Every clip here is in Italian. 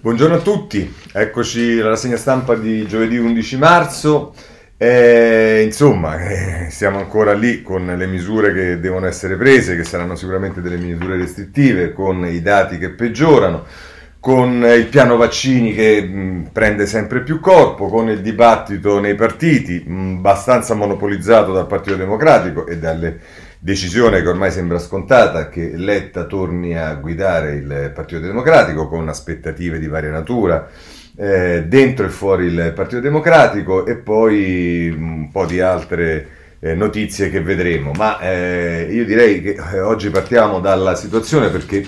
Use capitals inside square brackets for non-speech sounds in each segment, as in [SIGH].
Buongiorno a tutti, eccoci alla rassegna stampa di giovedì 11 marzo. Eh, insomma, [LAUGHS] siamo ancora lì con le misure che devono essere prese, che saranno sicuramente delle misure restrittive, con i dati che peggiorano, con il piano vaccini che mh, prende sempre più corpo, con il dibattito nei partiti, mh, abbastanza monopolizzato dal Partito Democratico e dalle decisione che ormai sembra scontata che Letta torni a guidare il Partito Democratico con aspettative di varia natura eh, dentro e fuori il Partito Democratico e poi un po' di altre eh, notizie che vedremo. Ma eh, io direi che eh, oggi partiamo dalla situazione perché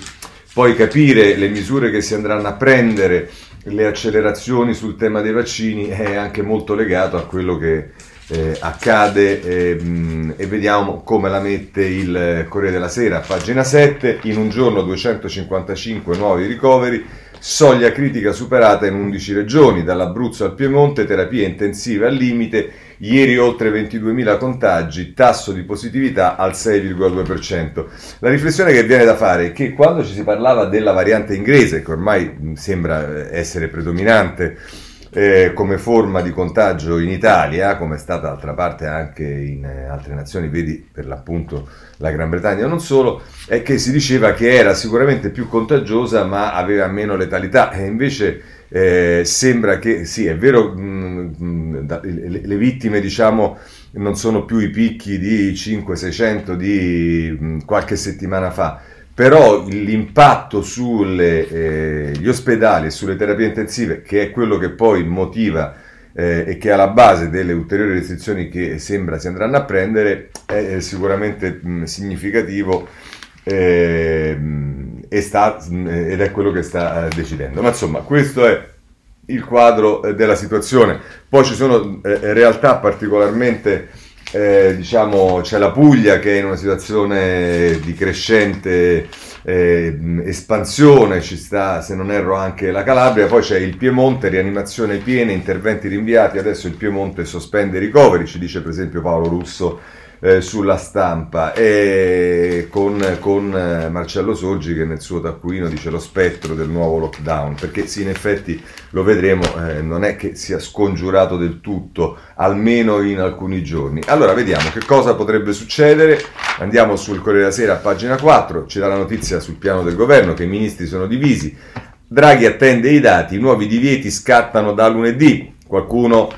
poi capire le misure che si andranno a prendere, le accelerazioni sul tema dei vaccini è anche molto legato a quello che eh, accade eh, e vediamo come la mette il Corriere della Sera, pagina 7, in un giorno 255 nuovi ricoveri, soglia critica superata in 11 regioni, dall'Abruzzo al Piemonte, terapie intensive al limite, ieri oltre 22.000 contagi, tasso di positività al 6,2%. La riflessione che viene da fare è che quando ci si parlava della variante inglese, che ormai sembra essere predominante, eh, come forma di contagio in Italia, come è stata d'altra parte anche in eh, altre nazioni, vedi per l'appunto la Gran Bretagna non solo, è che si diceva che era sicuramente più contagiosa ma aveva meno letalità. E invece eh, sembra che sì, è vero, mh, mh, le, le, vittime diciamo non sono più i picchi di 500-600 di mh, qualche settimana fa, però l'impatto sugli eh, ospedali e sulle terapie intensive, che è quello che poi motiva eh, e che è alla base delle ulteriori restrizioni che sembra si andranno a prendere, è sicuramente mh, significativo eh, sta, mh, ed è quello che sta eh, decidendo. Ma insomma, questo è il quadro eh, della situazione. Poi ci sono eh, realtà particolarmente eh, diciamo, c'è la Puglia che è in una situazione di crescente eh, espansione, ci sta, se non erro, anche la Calabria, poi c'è il Piemonte, rianimazione piena, interventi rinviati, adesso il Piemonte sospende i ricoveri, ci dice per esempio Paolo Russo eh, sulla stampa e con, con eh, Marcello Sorgi che nel suo taccuino dice lo spettro del nuovo lockdown, perché sì, in effetti lo vedremo, eh, non è che sia scongiurato del tutto, almeno in alcuni giorni. Allora vediamo che cosa potrebbe succedere. Andiamo sul Corriere della Sera, pagina 4, c'è la notizia sul piano del governo che i ministri sono divisi. Draghi attende i dati, i nuovi divieti scattano da lunedì. Qualcuno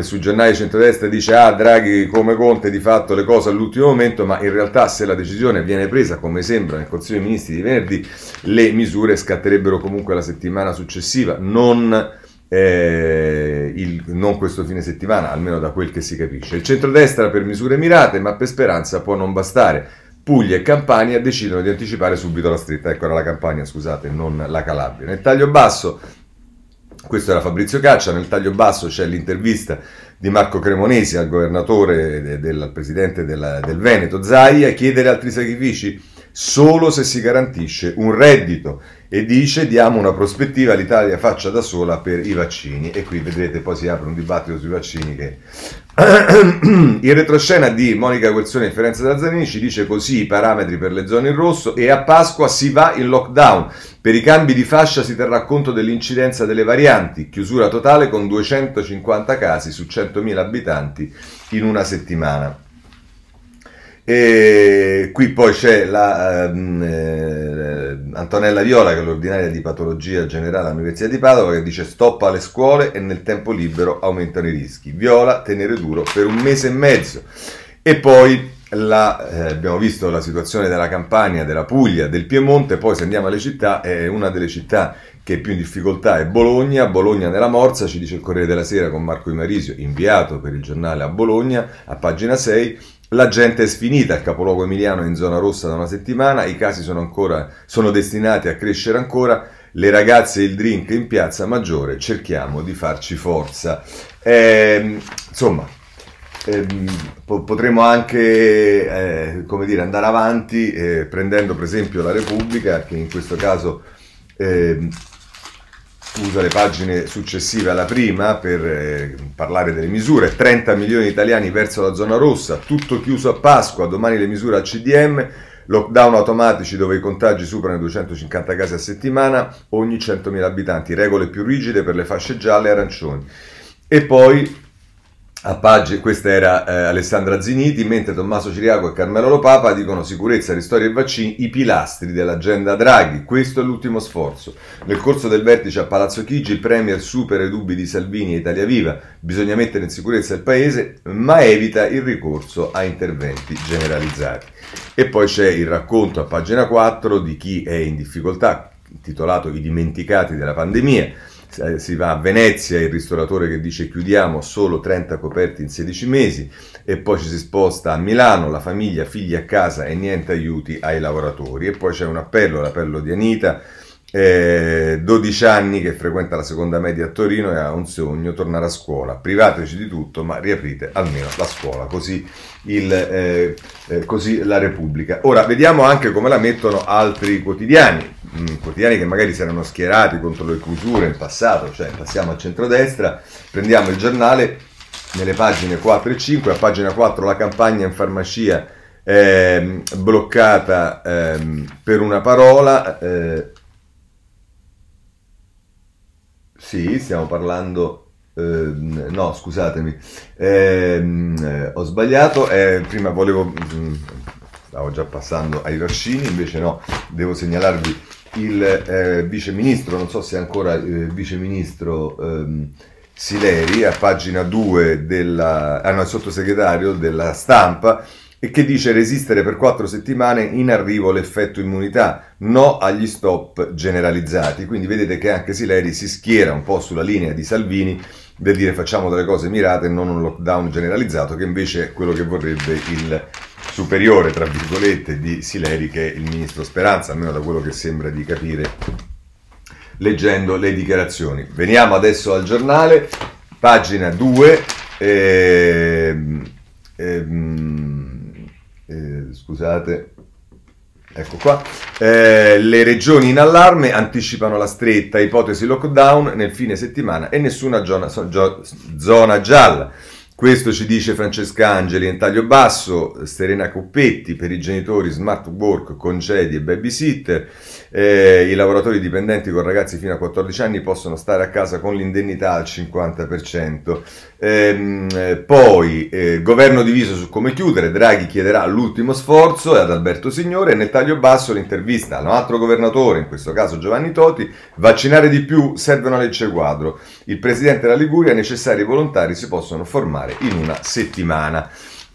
sui giornali centrodestra dice ah Draghi come Conte di fatto le cose all'ultimo momento, ma in realtà se la decisione viene presa come sembra nel Consiglio dei Ministri di venerdì, le misure scatterebbero comunque la settimana successiva, non, eh, il, non questo fine settimana, almeno da quel che si capisce. Il centrodestra per misure mirate, ma per speranza può non bastare. Puglia e Campania decidono di anticipare subito la stretta, ecco era la Campania, scusate, non la Calabria. Nel taglio basso questo era Fabrizio Caccia, nel taglio basso c'è l'intervista di Marco Cremonesi al governatore, del, al presidente del, del Veneto, Zaia, chiedere altri sacrifici solo se si garantisce un reddito e dice diamo una prospettiva l'Italia faccia da sola per i vaccini. E qui vedrete poi si apre un dibattito sui vaccini che [CLEARS THROAT] il retroscena di Monica Guerzoni e Ferenza Zazzanini ci dice così i parametri per le zone in rosso e a Pasqua si va in lockdown. Per i cambi di fascia si terrà conto dell'incidenza delle varianti. Chiusura totale con 250 casi su 100.000 abitanti in una settimana e qui poi c'è la, um, eh, Antonella Viola, che è l'ordinaria di patologia generale all'Università di Padova, che dice stop alle scuole e nel tempo libero aumentano i rischi. Viola, tenere duro per un mese e mezzo. E poi la, eh, abbiamo visto la situazione della Campania, della Puglia, del Piemonte, poi se andiamo alle città, è una delle città che è più in difficoltà è Bologna, Bologna nella morsa, ci dice il Corriere della Sera con Marco Imarisio, inviato per il giornale a Bologna, a pagina 6, la gente è sfinita, il capoluogo emiliano è in zona rossa da una settimana, i casi sono, ancora, sono destinati a crescere ancora, le ragazze e il drink in piazza Maggiore, cerchiamo di farci forza. Eh, insomma, eh, potremmo anche eh, come dire, andare avanti eh, prendendo per esempio la Repubblica, che in questo caso usa le pagine successive alla prima per eh, parlare delle misure. 30 milioni di italiani verso la zona rossa, tutto chiuso a Pasqua, domani le misure al CDM, Lockdown automatici dove i contagi superano i 250 casi a settimana ogni 100.000 abitanti, regole più rigide per le fasce gialle e arancioni. E poi a pagina, questa era eh, Alessandra Ziniti, mentre Tommaso Ciriaco e Carmelo Lopapa dicono sicurezza, ristori e vaccini, i pilastri dell'agenda Draghi. Questo è l'ultimo sforzo. Nel corso del vertice a Palazzo Chigi il Premier supera i dubbi di Salvini e Italia Viva. Bisogna mettere in sicurezza il Paese, ma evita il ricorso a interventi generalizzati. E poi c'è il racconto a pagina 4 di chi è in difficoltà, titolato I dimenticati della pandemia si va a Venezia, il ristoratore che dice chiudiamo solo 30 coperti in 16 mesi e poi ci si sposta a Milano, la famiglia, figli a casa e niente aiuti ai lavoratori. E poi c'è un appello, l'appello di Anita, eh, 12 anni che frequenta la seconda media a Torino e ha un sogno, tornare a scuola, privateci di tutto ma riaprite almeno la scuola, così, il, eh, eh, così la Repubblica. Ora vediamo anche come la mettono altri quotidiani mh, mm, quotidiani che magari si erano schierati contro le chiusure in passato, cioè passiamo a centrodestra, prendiamo il giornale nelle pagine 4 e 5, a pagina 4 la campagna in farmacia eh, bloccata eh, per una parola. Eh, sì, stiamo parlando... Eh, no, scusatemi, ehm, eh, ho sbagliato. Eh, prima volevo, mm, stavo già passando ai vaccini, invece no, devo segnalarvi il eh, viceministro, non so se è ancora eh, viceministro ehm, Sileri, a pagina 2 della, ah no, sottosegretario della stampa, e che dice resistere per quattro settimane in arrivo l'effetto immunità, no agli stop generalizzati. Quindi vedete che anche Sileri si schiera un po' sulla linea di Salvini del dire facciamo delle cose mirate e non un lockdown generalizzato, che invece è quello che vorrebbe il superiore, tra virgolette, di Sileri che è il ministro Speranza, almeno da quello che sembra di capire leggendo le dichiarazioni. Veniamo adesso al giornale, pagina 2. Ehm, ehm, eh, scusate, ecco qua. Eh, le regioni in allarme anticipano la stretta, ipotesi lockdown nel fine settimana e nessuna zona, zona gialla. Questo ci dice Francesca Angeli in taglio basso, Serena Coppetti per i genitori smart work, congedi e babysitter. Eh, I lavoratori dipendenti con ragazzi fino a 14 anni possono stare a casa con l'indennità al 50%. Ehm, eh, poi, eh, governo diviso su come chiudere, Draghi chiederà l'ultimo sforzo ad Alberto Signore e nel taglio basso l'intervista a un altro governatore, in questo caso Giovanni Toti, vaccinare di più, serve una legge quadro. Il presidente della Liguria, necessari volontari si possono formare in una settimana.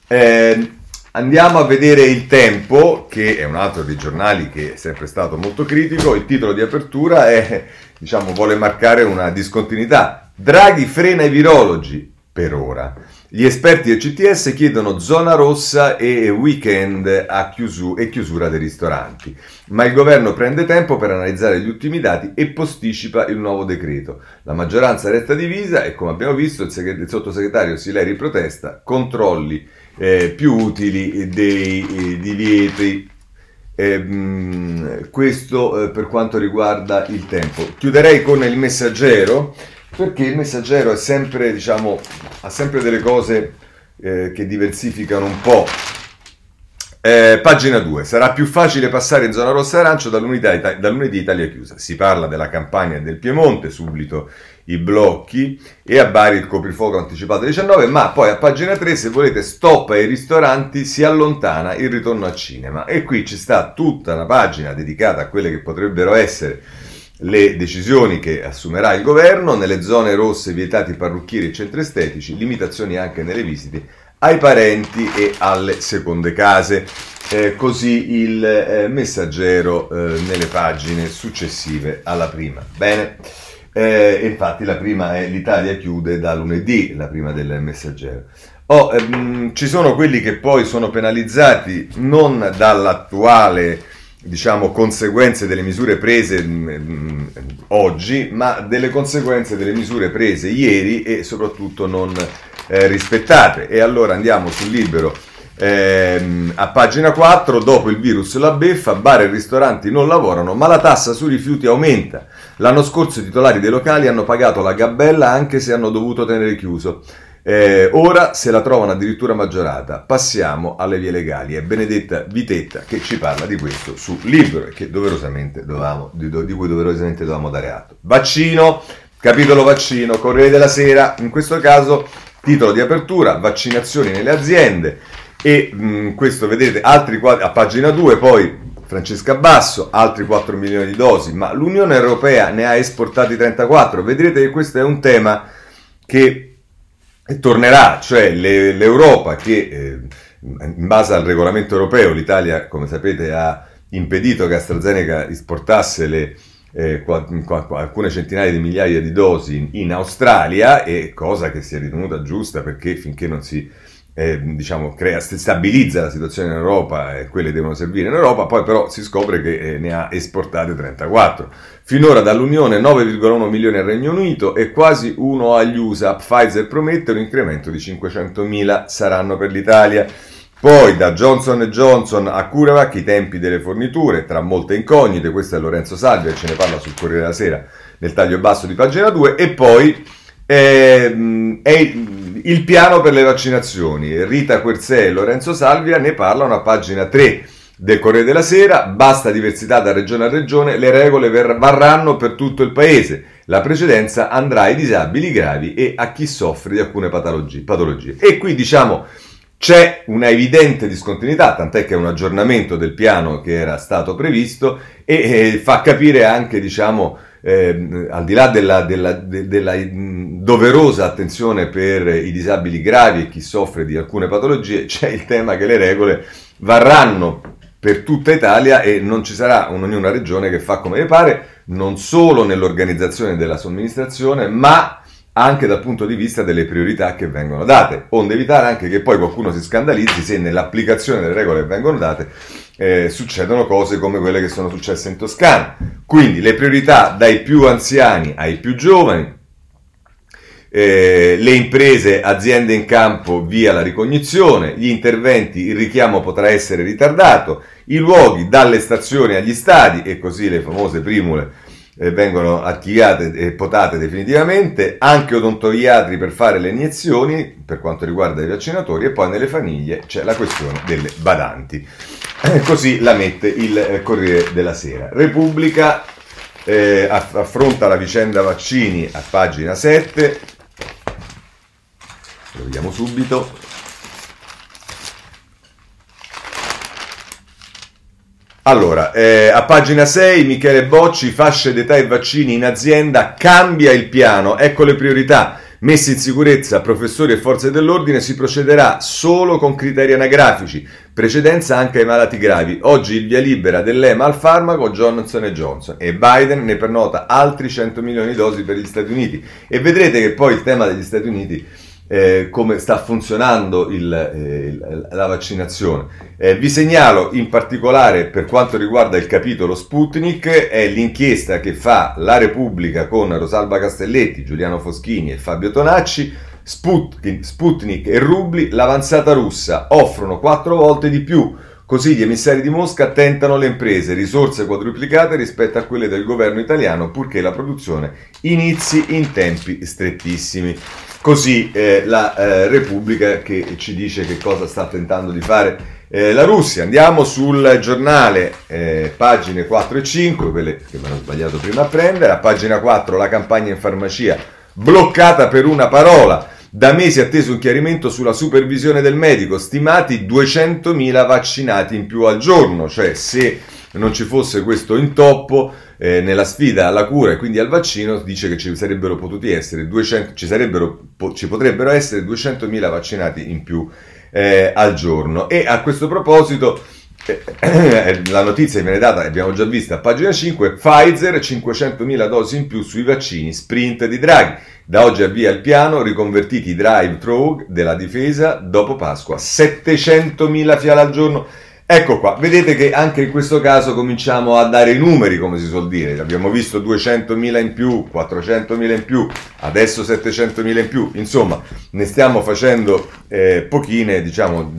Eh, Andiamo a vedere il tempo, che è un altro dei giornali che è sempre stato molto critico. Il titolo di apertura è, diciamo, vuole marcare una discontinuità. Draghi frena i virologi per ora. Gli esperti del CTS chiedono zona rossa e weekend a chiusu- e chiusura dei ristoranti, ma il governo prende tempo per analizzare gli ultimi dati e posticipa il nuovo decreto. La maggioranza resta divisa e come abbiamo visto il, segret- il sottosegretario Sileri protesta controlli eh, più utili dei eh, divieti. Eh, questo eh, per quanto riguarda il tempo. Chiuderei con il messaggero perché il messaggero sempre, diciamo, ha sempre delle cose eh, che diversificano un po'. Eh, pagina 2. Sarà più facile passare in zona rossa e arancio da lunedì, Italia chiusa. Si parla della campagna del Piemonte, subito i blocchi e a Bari il coprifuoco anticipato alle 19, ma poi a pagina 3 se volete stop ai ristoranti si allontana il ritorno al cinema e qui ci sta tutta una pagina dedicata a quelle che potrebbero essere le decisioni che assumerà il governo nelle zone rosse vietati parrucchieri e centri estetici, limitazioni anche nelle visite ai parenti e alle seconde case. Eh, così il eh, messaggero eh, nelle pagine successive alla prima. Bene. Eh, infatti la prima è l'Italia chiude da lunedì, la prima del messaggero. Oh, ehm, ci sono quelli che poi sono penalizzati non dall'attuale diciamo, conseguenze delle misure prese mh, mm, oggi, ma delle conseguenze delle misure prese ieri e soprattutto non eh, rispettate. E allora andiamo sul libero Ehm, a pagina 4, dopo il virus la beffa, bar e ristoranti non lavorano, ma la tassa sui rifiuti aumenta. L'anno scorso i titolari dei locali hanno pagato la gabella anche se hanno dovuto tenere chiuso. Eh, ora se la trovano addirittura maggiorata. Passiamo alle vie legali. È Benedetta Vitetta che ci parla di questo su libro che doverosamente dovevamo, di, di cui doverosamente dovevamo dare atto. Vaccino, capitolo vaccino, Corriere della Sera, in questo caso titolo di apertura, vaccinazioni nelle aziende e mh, questo vedete altri quadri a pagina 2 poi Francesca Basso, altri 4 milioni di dosi, ma l'Unione Europea ne ha esportati 34. Vedrete che questo è un tema che tornerà, cioè le, l'Europa che eh, in base al regolamento europeo l'Italia, come sapete, ha impedito che AstraZeneca esportasse le, eh, qua, qua, alcune centinaia di migliaia di dosi in, in, Australia, e cosa che si è ritenuta giusta perché finché non si eh, diciamo, crea, stabilizza la situazione in Europa e quelle devono servire in Europa, poi però si scopre che eh, ne ha esportate 34. Finora dall'Unione 9,1 milioni al Regno Unito e quasi uno agli USA. Pfizer promette un incremento di 500.000 saranno per l'Italia. Poi da Johnson Johnson a CureVac i tempi delle forniture, tra molte incognite, questo è Lorenzo Salvia, ce ne parla sul Corriere della Sera nel taglio basso di pagina 2, e poi eh, è il piano per le vaccinazioni. Rita Querzè e Lorenzo Salvia ne parlano a pagina 3 del Corriere della Sera. Basta diversità da regione a regione, le regole varranno per tutto il paese. La precedenza andrà ai disabili gravi e a chi soffre di alcune patologie. patologie. E qui diciamo c'è una evidente discontinuità, tant'è che è un aggiornamento del piano che era stato previsto e, e fa capire anche diciamo, eh, al di là della, della, de, della, doverosa attenzione per i disabili gravi e chi soffre di alcune patologie, c'è il tema che le regole varranno per tutta Italia e non ci sarà un'ognuna regione che fa come le pare, non solo nell'organizzazione della somministrazione, ma anche dal punto di vista delle priorità che vengono date, onde evitare anche che poi qualcuno si scandalizzi se nell'applicazione delle regole che vengono date eh, succedono cose come quelle che sono successe in Toscana. Quindi le priorità dai più anziani ai più giovani, eh, le imprese, aziende in campo via la ricognizione, gli interventi, il richiamo potrà essere ritardato, i luoghi dalle stazioni agli stadi e così le famose primule eh, vengono archiviate e potate definitivamente, anche odontoiatri per fare le iniezioni per quanto riguarda i vaccinatori e poi nelle famiglie c'è la questione delle badanti. Eh, così la mette il eh, Corriere della Sera. Repubblica eh, affronta la vicenda vaccini a pagina 7, lo vediamo subito. Allora, eh, a pagina 6 Michele Bocci, fasce d'età e vaccini in azienda, cambia il piano, ecco le priorità. Messi in sicurezza professori e forze dell'ordine si procederà solo con criteri anagrafici, precedenza anche ai malati gravi. Oggi il via libera dell'EMA al farmaco Johnson Johnson e Biden ne pernota altri 100 milioni di dosi per gli Stati Uniti. E vedrete che poi il tema degli Stati Uniti eh, come sta funzionando il, eh, la vaccinazione. Eh, vi segnalo in particolare per quanto riguarda il capitolo Sputnik, è l'inchiesta che fa la Repubblica con Rosalba Castelletti, Giuliano Foschini e Fabio Tonacci. Sputnik, Sputnik e Rubli, l'avanzata russa, offrono quattro volte di più. Così gli emissari di Mosca tentano le imprese, risorse quadruplicate rispetto a quelle del governo italiano, purché la produzione inizi in tempi strettissimi. Così eh, la eh, Repubblica che ci dice che cosa sta tentando di fare eh, la Russia. Andiamo sul giornale, eh, pagine 4 e 5, quelle che mi hanno sbagliato prima a prendere. A pagina 4 la campagna in farmacia bloccata per una parola. Da mesi atteso un chiarimento sulla supervisione del medico, stimati 200.000 vaccinati in più al giorno, cioè se non ci fosse questo intoppo eh, nella sfida alla cura e quindi al vaccino, dice che ci sarebbero potuti essere 200, ci, sarebbero, po- ci potrebbero essere 200.000 vaccinati in più eh, al giorno. E a questo proposito, eh, [CLEARS THROAT] la notizia viene data, abbiamo già visto a pagina 5, Pfizer 500.000 dosi in più sui vaccini sprint di Draghi. Da oggi avvia il piano, riconvertiti i drive-thru della difesa dopo Pasqua, 700.000 fiale al giorno. Ecco qua, vedete che anche in questo caso cominciamo a dare i numeri, come si suol dire. Abbiamo visto 200.000 in più, 400.000 in più, adesso 700.000 in più. Insomma, ne stiamo facendo eh, pochine, diciamo,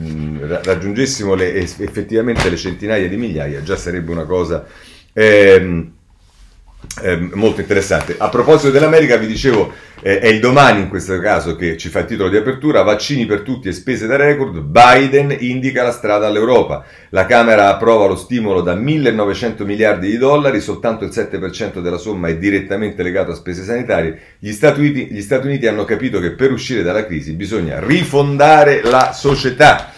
raggiungessimo le, effettivamente le centinaia di migliaia, già sarebbe una cosa... Ehm, eh, molto interessante. A proposito dell'America, vi dicevo, eh, è il domani in questo caso che ci fa il titolo di apertura, vaccini per tutti e spese da record, Biden indica la strada all'Europa. La Camera approva lo stimolo da 1.900 miliardi di dollari, soltanto il 7% della somma è direttamente legato a spese sanitarie. Gli Stati, Uniti, gli Stati Uniti hanno capito che per uscire dalla crisi bisogna rifondare la società.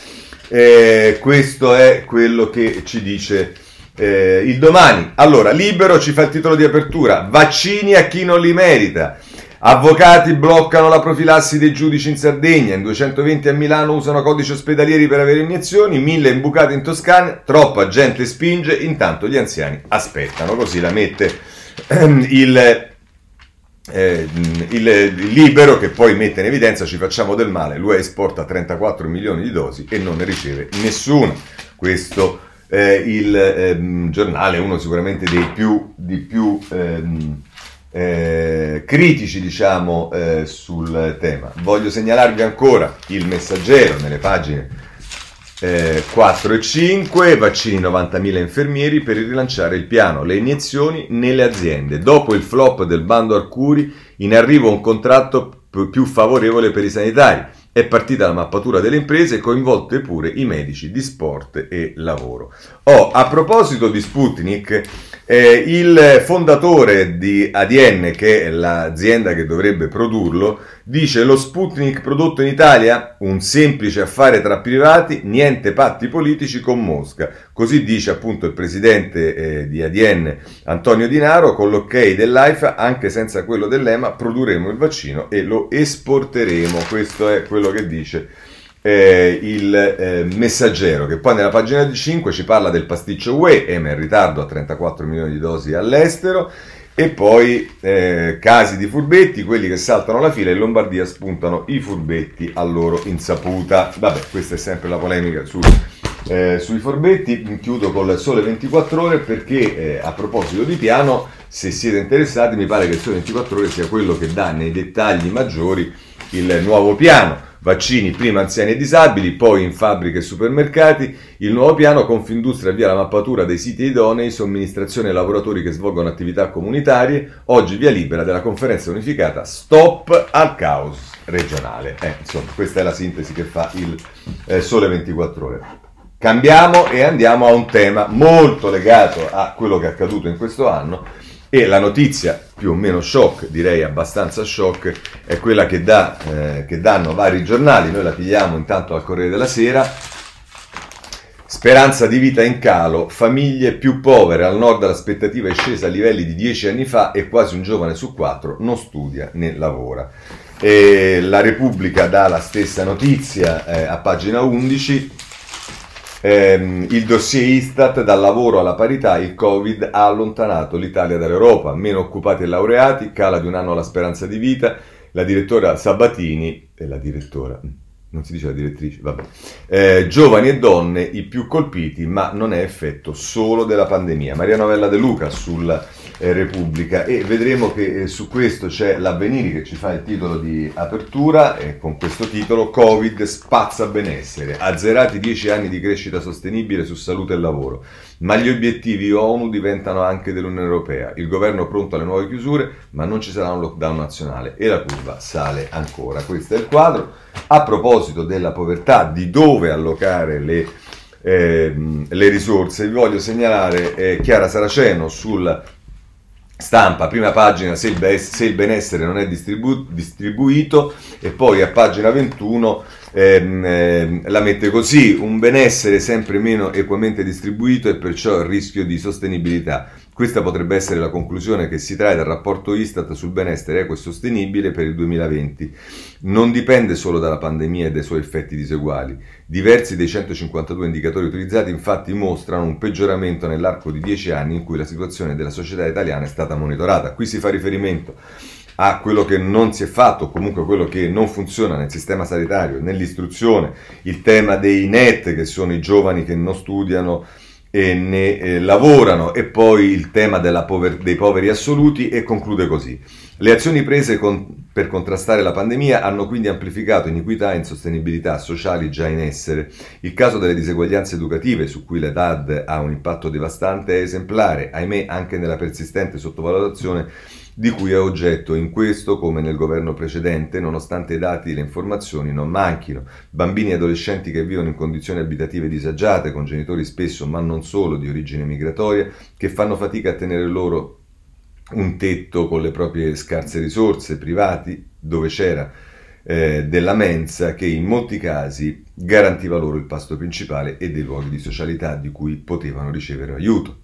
Eh, questo è quello che ci dice eh, il domani. Allora, Libero ci fa il titolo di apertura, vaccini a chi non li merita. Avvocati bloccano la profilassi dei giudici in Sardegna, in 220 a Milano usano codici ospedalieri per avere iniezioni, 1000 imbucati in Toscana, troppa gente spinge, intanto gli anziani aspettano, così la mette ehm, il, eh, il, libero che poi mette in evidenza ci facciamo del male, l'UE esporta 34 milioni di dosi e non ne riceve nessuno. Questo eh, il ehm, giornale, uno sicuramente dei più, di più ehm, eh, critici diciamo eh, sul tema. Voglio segnalarvi ancora il messaggero nelle pagine 4 eh, e 5, vaccini 90.000 infermieri per rilanciare il piano, le iniezioni nelle aziende. Dopo il flop del bando Arcuri, in arrivo un contratto più favorevole per i sanitari. È partita la mappatura delle imprese, coinvolte pure i medici di sport e lavoro. Oh, a proposito di Sputnik, eh, il fondatore di ADN, che è l'azienda che dovrebbe produrlo, dice lo Sputnik prodotto in Italia, un semplice affare tra privati, niente patti politici con Mosca. Così dice appunto il presidente eh, di ADN Antonio Dinaro, con l'ok dell'AIFA, anche senza quello dell'EMA, produrremo il vaccino e lo esporteremo. Questo è quello che dice eh, il eh, messaggero, che poi nella pagina 5 ci parla del pasticcio UE, EMA in ritardo a 34 milioni di dosi all'estero, e poi eh, casi di furbetti, quelli che saltano la fila in Lombardia spuntano i furbetti a loro insaputa. Vabbè, questa è sempre la polemica su, eh, sui furbetti. Chiudo con il sole 24 ore perché eh, a proposito di piano, se siete interessati, mi pare che il sole 24 ore sia quello che dà nei dettagli maggiori il nuovo piano Vaccini prima anziani e disabili, poi in fabbriche e supermercati. Il nuovo piano Confindustria via la mappatura dei siti idonei, somministrazione ai lavoratori che svolgono attività comunitarie. Oggi via libera della conferenza unificata Stop al caos regionale. Eh, insomma, questa è la sintesi che fa il eh, Sole 24 ore. Cambiamo e andiamo a un tema molto legato a quello che è accaduto in questo anno e la notizia più o meno shock, direi abbastanza shock, è quella che, dà, eh, che danno vari giornali. Noi la pigliamo intanto al Corriere della Sera. Speranza di vita in calo, famiglie più povere, al nord l'aspettativa è scesa a livelli di dieci anni fa e quasi un giovane su quattro non studia né lavora. E la Repubblica dà la stessa notizia eh, a pagina 11, eh, il dossier Istat dal lavoro alla parità, il Covid ha allontanato l'Italia dall'Europa, meno occupati e laureati, cala di un anno la speranza di vita, la direttora Sabatini e la direttora non si dice la direttrice, vabbè. Eh, giovani e donne i più colpiti, ma non è effetto solo della pandemia. Maria Novella De Luca sulla eh, Repubblica. E vedremo che eh, su questo c'è l'Avvenire che ci fa il titolo di apertura e con questo titolo Covid spazza benessere, azzerati 10 anni di crescita sostenibile su salute e lavoro, ma gli obiettivi ONU diventano anche dell'Unione Europea, il governo pronto alle nuove chiusure, ma non ci sarà un lockdown nazionale. E la curva sale ancora. Questo è il quadro. A proposito della povertà, di dove allocare le, eh, le risorse, vi voglio segnalare eh, Chiara Saraceno sul stampa, prima pagina se il, se il benessere non è distribu- distribuito e poi a pagina 21 ehm, ehm, la mette così, un benessere sempre meno equamente distribuito e perciò il rischio di sostenibilità. Questa potrebbe essere la conclusione che si trae dal rapporto Istat sul benessere equo e sostenibile per il 2020. Non dipende solo dalla pandemia e dai suoi effetti diseguali. Diversi dei 152 indicatori utilizzati infatti mostrano un peggioramento nell'arco di 10 anni in cui la situazione della società italiana è stata monitorata. Qui si fa riferimento a quello che non si è fatto, comunque quello che non funziona nel sistema sanitario, nell'istruzione, il tema dei NET, che sono i giovani che non studiano e ne eh, lavorano e poi il tema pover- dei poveri assoluti e conclude così. Le azioni prese con, per contrastare la pandemia hanno quindi amplificato iniquità e insostenibilità sociali già in essere. Il caso delle diseguaglianze educative, su cui la DAD ha un impatto devastante, è esemplare, ahimè anche nella persistente sottovalutazione di cui è oggetto in questo come nel governo precedente, nonostante i dati e le informazioni non manchino. Bambini e adolescenti che vivono in condizioni abitative disagiate, con genitori spesso, ma non solo, di origine migratoria, che fanno fatica a tenere loro un tetto con le proprie scarse risorse, privati, dove c'era eh, della mensa che in molti casi garantiva loro il pasto principale e dei luoghi di socialità di cui potevano ricevere aiuto.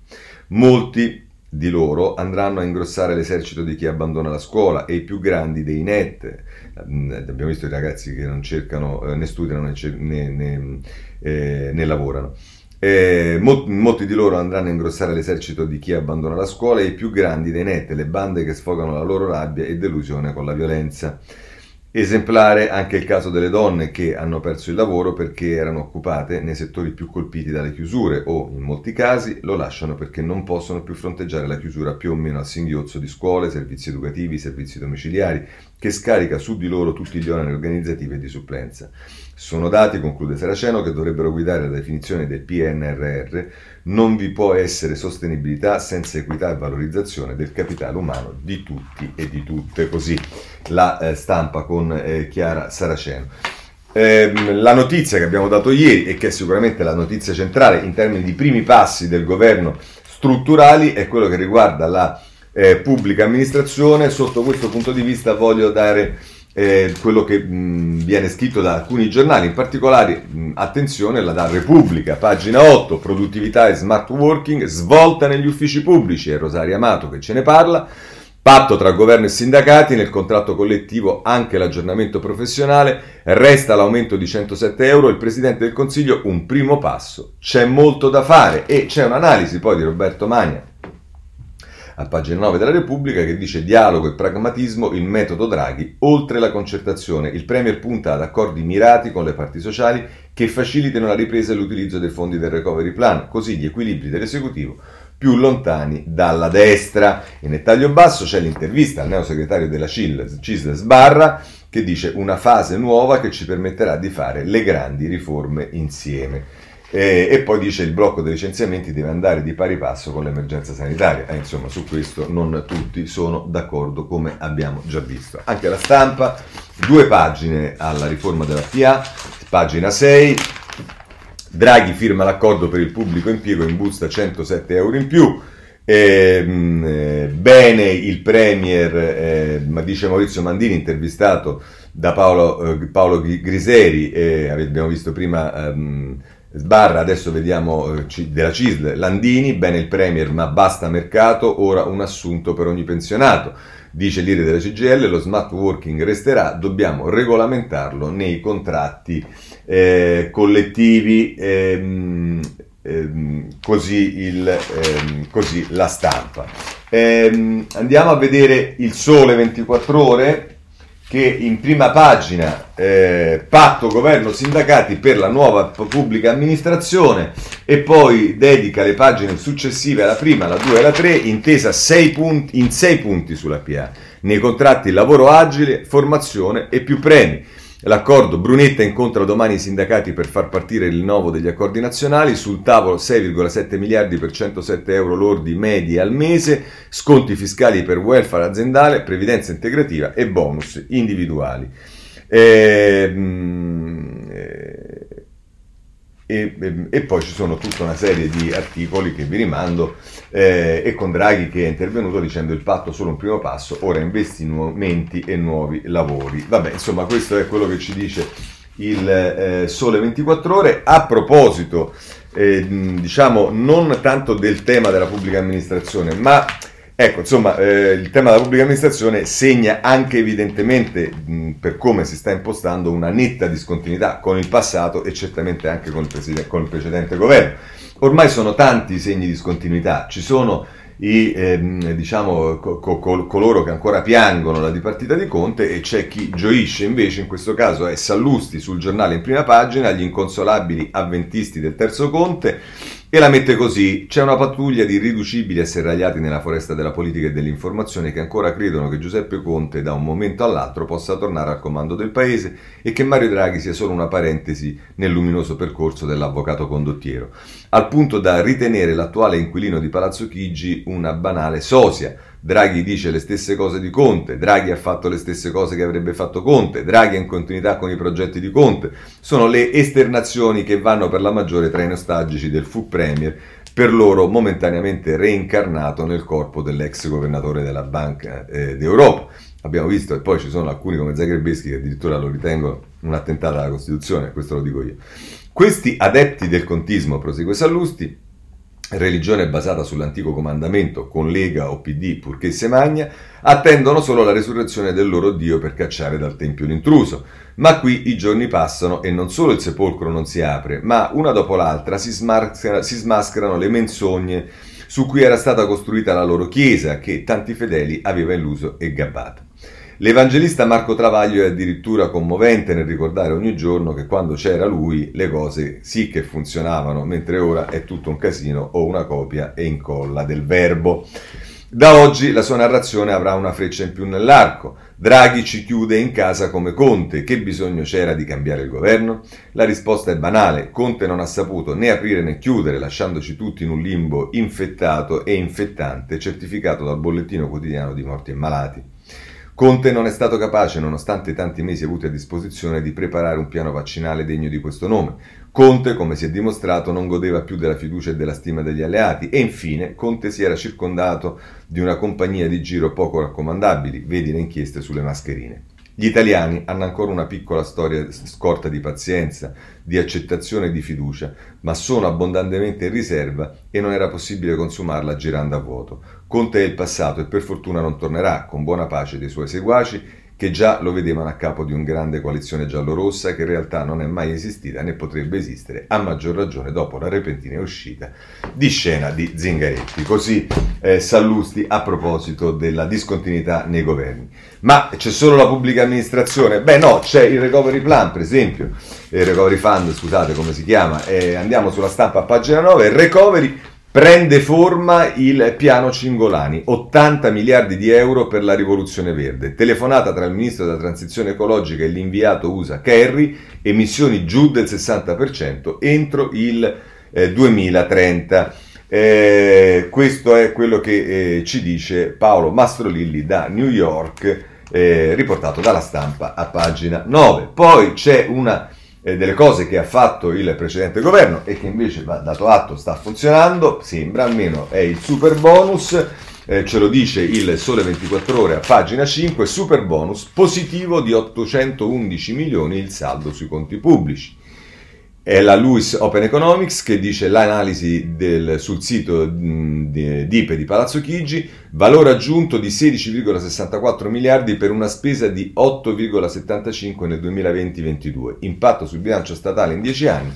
Molti di loro andranno a ingrossare l'esercito di chi abbandona la scuola e i più grandi dei net. Mm, abbiamo visto i ragazzi che non cercano, eh, né studiano né, né, né, eh, né lavorano. Eh, molti, di loro andranno a ingrossare l'esercito di chi abbandona la scuola e i più grandi dei net, le bande che sfogano la loro rabbia e delusione con la violenza. Esemplare anche il caso delle donne che hanno perso il lavoro perché erano occupate nei settori più colpiti dalle chiusure o, in molti casi, lo lasciano perché non possono più fronteggiare la chiusura più o meno a singhiozzo di scuole, servizi educativi, servizi domiciliari, che scarica su di loro tutti gli oneri organizzativi e di supplenza. Sono dati, conclude Saraceno, che dovrebbero guidare la definizione del PNRR. Non vi può essere sostenibilità senza equità e valorizzazione del capitale umano di tutti e di tutte. Così la eh, stampa con eh, Chiara Saraceno. Eh, la notizia che abbiamo dato ieri e che è sicuramente la notizia centrale in termini di primi passi del governo strutturali è quello che riguarda la eh, pubblica amministrazione. Sotto questo punto di vista voglio dare eh, quello che mh, viene scritto da alcuni giornali, in particolare mh, attenzione la da Repubblica, pagina 8, produttività e smart working, svolta negli uffici pubblici, è Rosaria Amato che ce ne parla, patto tra governo e sindacati, nel contratto collettivo anche l'aggiornamento professionale, resta l'aumento di 107 euro, il Presidente del Consiglio un primo passo, c'è molto da fare e c'è un'analisi poi di Roberto Magna a pagina 9 della Repubblica che dice dialogo e pragmatismo, il metodo Draghi, oltre la concertazione. Il Premier punta ad accordi mirati con le parti sociali che facilitino la ripresa e l'utilizzo dei fondi del recovery plan, così gli equilibri dell'esecutivo più lontani dalla destra. E nel taglio basso c'è l'intervista al neosegretario della CISL Sbarra che dice una fase nuova che ci permetterà di fare le grandi riforme insieme. Eh, e poi dice il blocco dei licenziamenti deve andare di pari passo con l'emergenza sanitaria. Eh, insomma, su questo non tutti sono d'accordo, come abbiamo già visto. Anche la stampa, due pagine alla riforma della PA, pagina 6. Draghi firma l'accordo per il pubblico impiego in busta 107 euro in più. Ehm, eh, bene il Premier, eh, dice Maurizio Mandini, intervistato da Paolo, eh, Paolo Griseri, abbiamo visto prima. Ehm, Sbarra, adesso vediamo eh, della CISL, Landini, bene il Premier ma basta mercato, ora un assunto per ogni pensionato. Dice l'IRE della CGL, lo smart working resterà, dobbiamo regolamentarlo nei contratti eh, collettivi, ehm, ehm, così, il, ehm, così, la stampa. Ehm, andiamo a vedere il sole 24 ore che in prima pagina eh, patto governo sindacati per la nuova pubblica amministrazione e poi dedica le pagine successive alla prima, la 2 e la 3 intesa sei punti, in sei punti sulla PA nei contratti lavoro agile, formazione e più premi. L'accordo Brunetta incontra domani i sindacati per far partire il rinnovo degli accordi nazionali, sul tavolo 6,7 miliardi per 107 euro lordi medi al mese, sconti fiscali per welfare aziendale, previdenza integrativa e bonus individuali. Ehm, e, e, e, poi ci sono tutta una serie di articoli che vi rimando eh, e con Draghi che è intervenuto dicendo il patto solo un primo passo, ora investimenti e nuovi lavori. Vabbè, insomma questo è quello che ci dice il eh, Sole 24 ore. A proposito, eh, diciamo, non tanto del tema della pubblica amministrazione, ma Ecco, insomma, eh, il tema della pubblica amministrazione segna anche evidentemente, mh, per come si sta impostando, una netta discontinuità con il passato e certamente anche con il, preside- con il precedente governo. Ormai sono tanti i segni di discontinuità, ci sono i, ehm, diciamo, co- co- coloro che ancora piangono la dipartita di Conte e c'è chi gioisce invece, in questo caso è Sallusti sul giornale in prima pagina, gli inconsolabili avventisti del terzo Conte, e la mette così: c'è una pattuglia di irriducibili e serragliati nella foresta della politica e dell'informazione che ancora credono che Giuseppe Conte da un momento all'altro possa tornare al comando del paese e che Mario Draghi sia solo una parentesi nel luminoso percorso dell'avvocato condottiero, al punto da ritenere l'attuale inquilino di Palazzo Chigi una banale sosia. Draghi dice le stesse cose di Conte, Draghi ha fatto le stesse cose che avrebbe fatto Conte, Draghi è in continuità con i progetti di Conte. Sono le esternazioni che vanno per la maggiore tra i nostalgici del fu premier, per loro momentaneamente reincarnato nel corpo dell'ex governatore della Banca eh, d'Europa. Abbiamo visto, e poi ci sono alcuni come Zagrebeschi che addirittura lo ritengono un attentato alla Costituzione, questo lo dico io. Questi adepti del contismo, prosegue Sallusti, religione basata sull'antico comandamento con Lega o PD purché se magna, attendono solo la resurrezione del loro Dio per cacciare dal Tempio l'intruso. Ma qui i giorni passano e non solo il sepolcro non si apre, ma una dopo l'altra si, smascherano, si smascherano le menzogne su cui era stata costruita la loro chiesa che tanti fedeli aveva illuso e gabbato. L'evangelista Marco Travaglio è addirittura commovente nel ricordare ogni giorno che quando c'era lui le cose sì che funzionavano, mentre ora è tutto un casino o una copia e incolla del verbo. Da oggi la sua narrazione avrà una freccia in più nell'arco. Draghi ci chiude in casa come Conte. Che bisogno c'era di cambiare il governo? La risposta è banale. Conte non ha saputo né aprire né chiudere, lasciandoci tutti in un limbo infettato e infettante, certificato dal bollettino quotidiano di morti e malati. Conte non è stato capace, nonostante i tanti mesi avuti a disposizione, di preparare un piano vaccinale degno di questo nome. Conte, come si è dimostrato, non godeva più della fiducia e della stima degli alleati e infine Conte si era circondato di una compagnia di giro poco raccomandabili, vedi le inchieste sulle mascherine. Gli italiani hanno ancora una piccola storia scorta di pazienza, di accettazione e di fiducia, ma sono abbondantemente in riserva e non era possibile consumarla girando a vuoto. Conte è il passato e per fortuna non tornerà, con buona pace dei suoi seguaci, che già lo vedevano a capo di una grande coalizione giallorossa che in realtà non è mai esistita né potrebbe esistere, a maggior ragione dopo la repentina uscita di scena di Zingaretti. Così eh, Sallusti a proposito della discontinuità nei governi. Ma c'è solo la pubblica amministrazione? Beh no, c'è il recovery plan per esempio, il recovery fund scusate come si chiama, eh, andiamo sulla stampa a pagina 9, recovery Prende forma il piano Cingolani, 80 miliardi di euro per la rivoluzione verde. Telefonata tra il ministro della transizione ecologica e l'inviato USA Kerry, emissioni giù del 60% entro il eh, 2030. Eh, questo è quello che eh, ci dice Paolo Mastrolilli da New York, eh, riportato dalla stampa a pagina 9. Poi c'è una delle cose che ha fatto il precedente governo e che invece va dato atto sta funzionando, sembra almeno, è il super bonus. Eh, ce lo dice il Sole 24 Ore a pagina 5, super bonus positivo di 811 milioni il saldo sui conti pubblici. È la Lewis Open Economics che dice l'analisi del, sul sito di, DIPE di Palazzo Chigi, valore aggiunto di 16,64 miliardi per una spesa di 8,75 nel 2020-22, impatto sul bilancio statale in 10 anni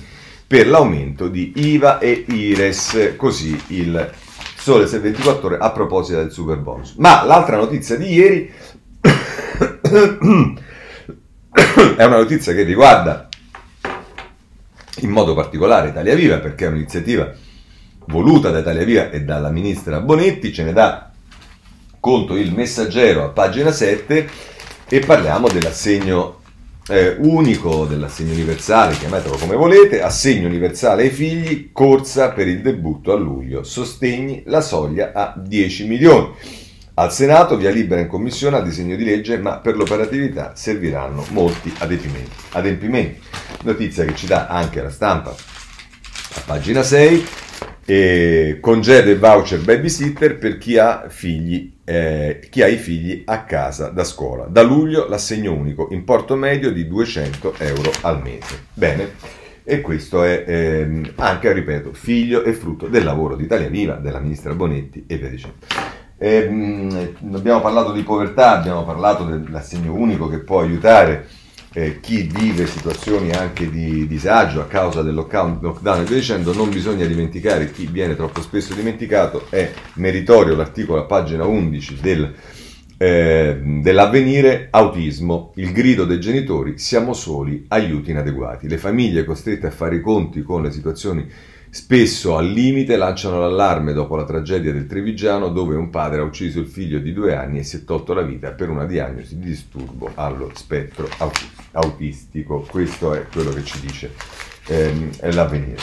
per l'aumento di IVA e IRES, così il Sole 24 ore a proposito del super bonus. Ma l'altra notizia di ieri [COUGHS] è una notizia che riguarda in modo particolare Italia Viva, perché è un'iniziativa voluta da Italia Viva e dalla ministra Bonetti, ce ne dà conto il messaggero a pagina 7 e parliamo dell'assegno eh, unico, dell'assegno universale, chiamatelo come volete, assegno universale ai figli, corsa per il debutto a luglio, sostegni la soglia a 10 milioni. Al Senato via libera in commissione al disegno di legge, ma per l'operatività serviranno molti adempimenti. adempimenti. Notizia che ci dà anche la stampa a pagina 6. E congedo e voucher babysitter per chi ha, figli, eh, chi ha i figli a casa da scuola. Da luglio l'assegno unico, importo medio di 200 euro al mese. Bene, e questo è eh, anche, ripeto, figlio e frutto del lavoro di Italia Viva, della ministra Bonetti e via dicendo. Eh, abbiamo parlato di povertà, abbiamo parlato dell'assegno unico che può aiutare eh, chi vive situazioni anche di disagio a causa del lockdown e via dicendo, non bisogna dimenticare chi viene troppo spesso dimenticato, è meritorio l'articolo a pagina 11 del, eh, dell'avvenire, autismo, il grido dei genitori, siamo soli, aiuti inadeguati. Le famiglie costrette a fare i conti con le situazioni Spesso al limite lanciano l'allarme dopo la tragedia del Trevigiano dove un padre ha ucciso il figlio di due anni e si è tolto la vita per una diagnosi di disturbo allo spettro autistico. Questo è quello che ci dice ehm, l'avvenire.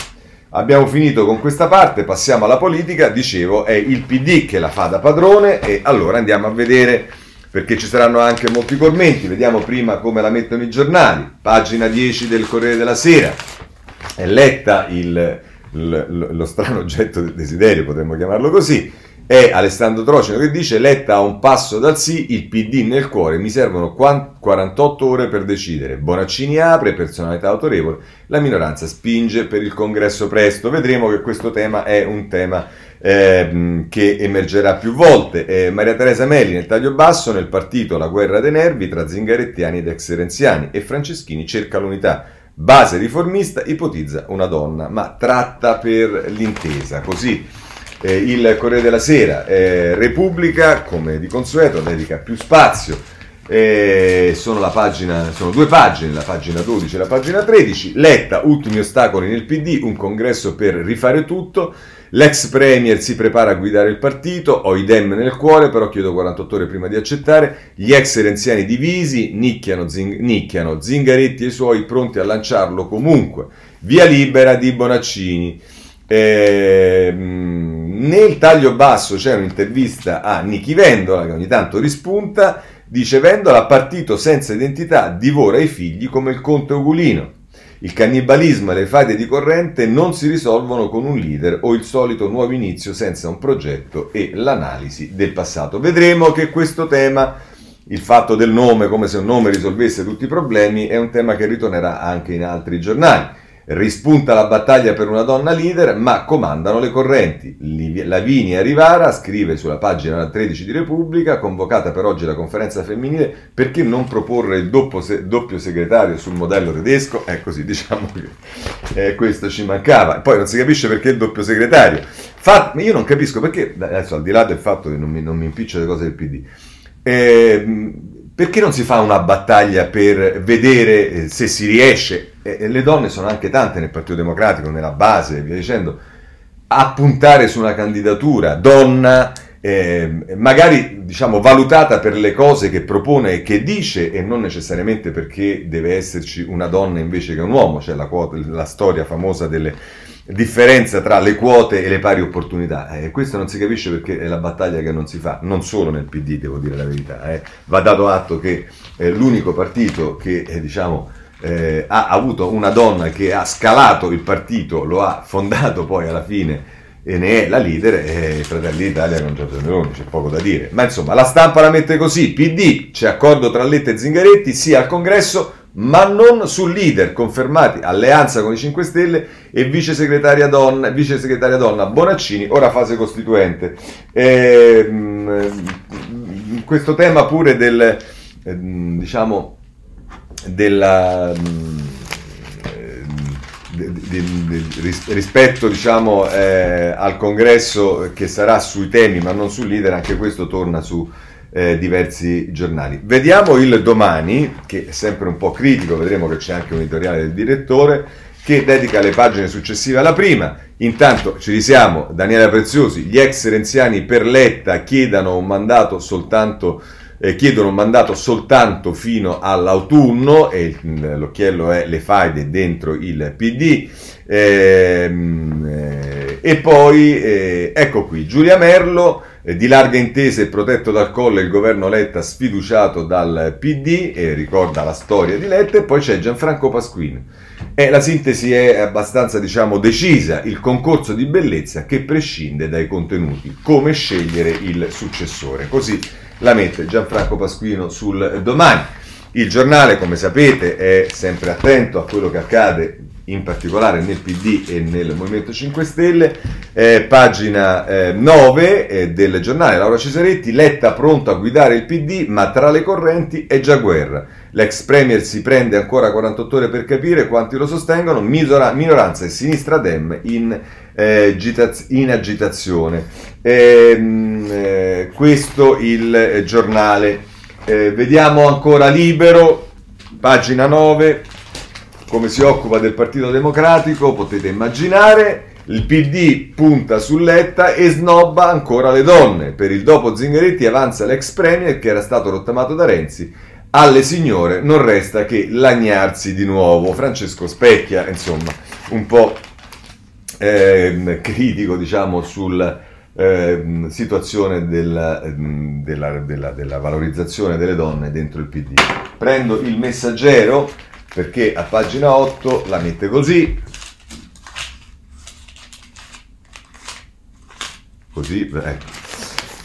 Abbiamo finito con questa parte, passiamo alla politica. Dicevo, è il PD che la fa da padrone e allora andiamo a vedere perché ci saranno anche molti commenti. Vediamo prima come la mettono i giornali. Pagina 10 del Corriere della Sera. È letta il lo strano [LAUGHS] oggetto del desiderio, potremmo chiamarlo così, è Alessandro Trocino che dice Letta a un passo dal sì, il PD nel cuore, mi servono 48 ore per decidere. Bonaccini apre, personalità autorevole, la minoranza spinge per il congresso presto. Vedremo che questo tema è un tema eh, che emergerà più volte. Eh, Maria Teresa Melli nel taglio basso, nel partito La guerra dei nervi tra zingarettiani ed ex renziani e Franceschini cerca l'unità base riformista ipotizza una donna, ma tratta per l'intesa. Così eh, il Corriere della Sera, eh, Repubblica, come di consueto, dedica più spazio. Eh, sono, pagina, sono, due pagine, la pagina 12 e la pagina 13. Letta, ultimi ostacoli nel PD, un congresso per rifare tutto. L'ex premier si prepara a guidare il partito, ho i dem nel cuore, però chiedo 48 ore prima di accettare. Gli ex renziani divisi, nicchiano, zing- nicchiano Zingaretti e i suoi pronti a lanciarlo comunque. Via libera di Bonaccini. Eh, nel taglio basso c'è un'intervista a Nichi Vendola che ogni tanto rispunta. Dice Vendola, partito senza identità divora i figli come il conte Ugulino. Il cannibalismo e le fate di corrente non si risolvono con un leader o il solito nuovo inizio senza un progetto e l'analisi del passato. Vedremo che questo tema, il fatto del nome, come se un nome risolvesse tutti i problemi, è un tema che ritornerà anche in altri giornali. Rispunta la battaglia per una donna leader, ma comandano le correnti. Lavinia Rivara scrive sulla pagina 13 di Repubblica, convocata per oggi la conferenza femminile, perché non proporre il doppio, doppio segretario sul modello tedesco? È così, [LAUGHS] diciamo che eh, questo ci mancava. Poi non si capisce perché il doppio segretario. Fa, io non capisco perché, adesso al di là del fatto che non mi, non mi impiccio le cose del PD, eh, perché non si fa una battaglia per vedere eh, se si riesce, e le donne sono anche tante nel Partito Democratico, nella base via dicendo, a puntare su una candidatura donna, eh, magari diciamo valutata per le cose che propone e che dice e non necessariamente perché deve esserci una donna invece che un uomo, c'è la, quota, la storia famosa delle differenza tra le quote e le pari opportunità. Eh, questo non si capisce perché è la battaglia che non si fa, non solo nel PD, devo dire la verità. Eh. Va dato atto che è l'unico partito che eh, diciamo, eh, ha avuto una donna che ha scalato il partito, lo ha fondato poi alla fine e ne è la leader e Fratelli d'Italia con Giorgio Meloni, c'è poco da dire. Ma insomma, la stampa la mette così, PD, c'è accordo tra Letta e Zingaretti, sia al congresso, ma non sul leader, confermati alleanza con i 5 Stelle e vice segretaria donna, vice segretaria donna Bonaccini, ora fase costituente. E, mh, questo tema pure del, eh, diciamo, della... Mh, di, di, di, rispetto diciamo, eh, al congresso che sarà sui temi ma non sul leader, anche questo torna su eh, diversi giornali. Vediamo il domani, che è sempre un po' critico, vedremo che c'è anche un editoriale del direttore, che dedica le pagine successive alla prima. Intanto ci risiamo, Daniela Preziosi, gli ex renziani per Letta chiedono un mandato soltanto eh, chiedono un mandato soltanto fino all'autunno e l'occhiello è le faide dentro il PD. Ehm, eh, e poi eh, ecco qui Giulia Merlo eh, di larga intesa e protetto dal colle il governo Letta sfiduciato dal PD e ricorda la storia di Letta e poi c'è Gianfranco Pasquino. E la sintesi è abbastanza diciamo decisa, il concorso di bellezza che prescinde dai contenuti, come scegliere il successore. Così la mette Gianfranco Pasquino sul domani. Il giornale, come sapete, è sempre attento a quello che accade in particolare nel PD e nel Movimento 5 Stelle. Eh, pagina eh, 9 eh, del giornale Laura Cesaretti, Letta pronto a guidare il PD, ma tra le correnti è già guerra. L'ex Premier si prende ancora 48 ore per capire quanti lo sostengono, misura, minoranza e sinistra Dem in, eh, gitaz- in agitazione. Ehm, eh, questo il eh, giornale. vediamo ancora Libero, pagina 9 come si occupa del Partito Democratico, potete immaginare, Il PD punta su Letta e snobba ancora le donne. Per il dopo Zingaretti avanza l'ex premier che era stato rottamato da Renzi. Alle signore non resta che lagnarsi di nuovo. Francesco Specchia, insomma, un po' eh, critico, diciamo, sul eh, situazione della, ehm, della, della, della valorizzazione delle donne dentro il PD. Prendo il messaggero perché a pagina 8 la mette così. Così, ecco.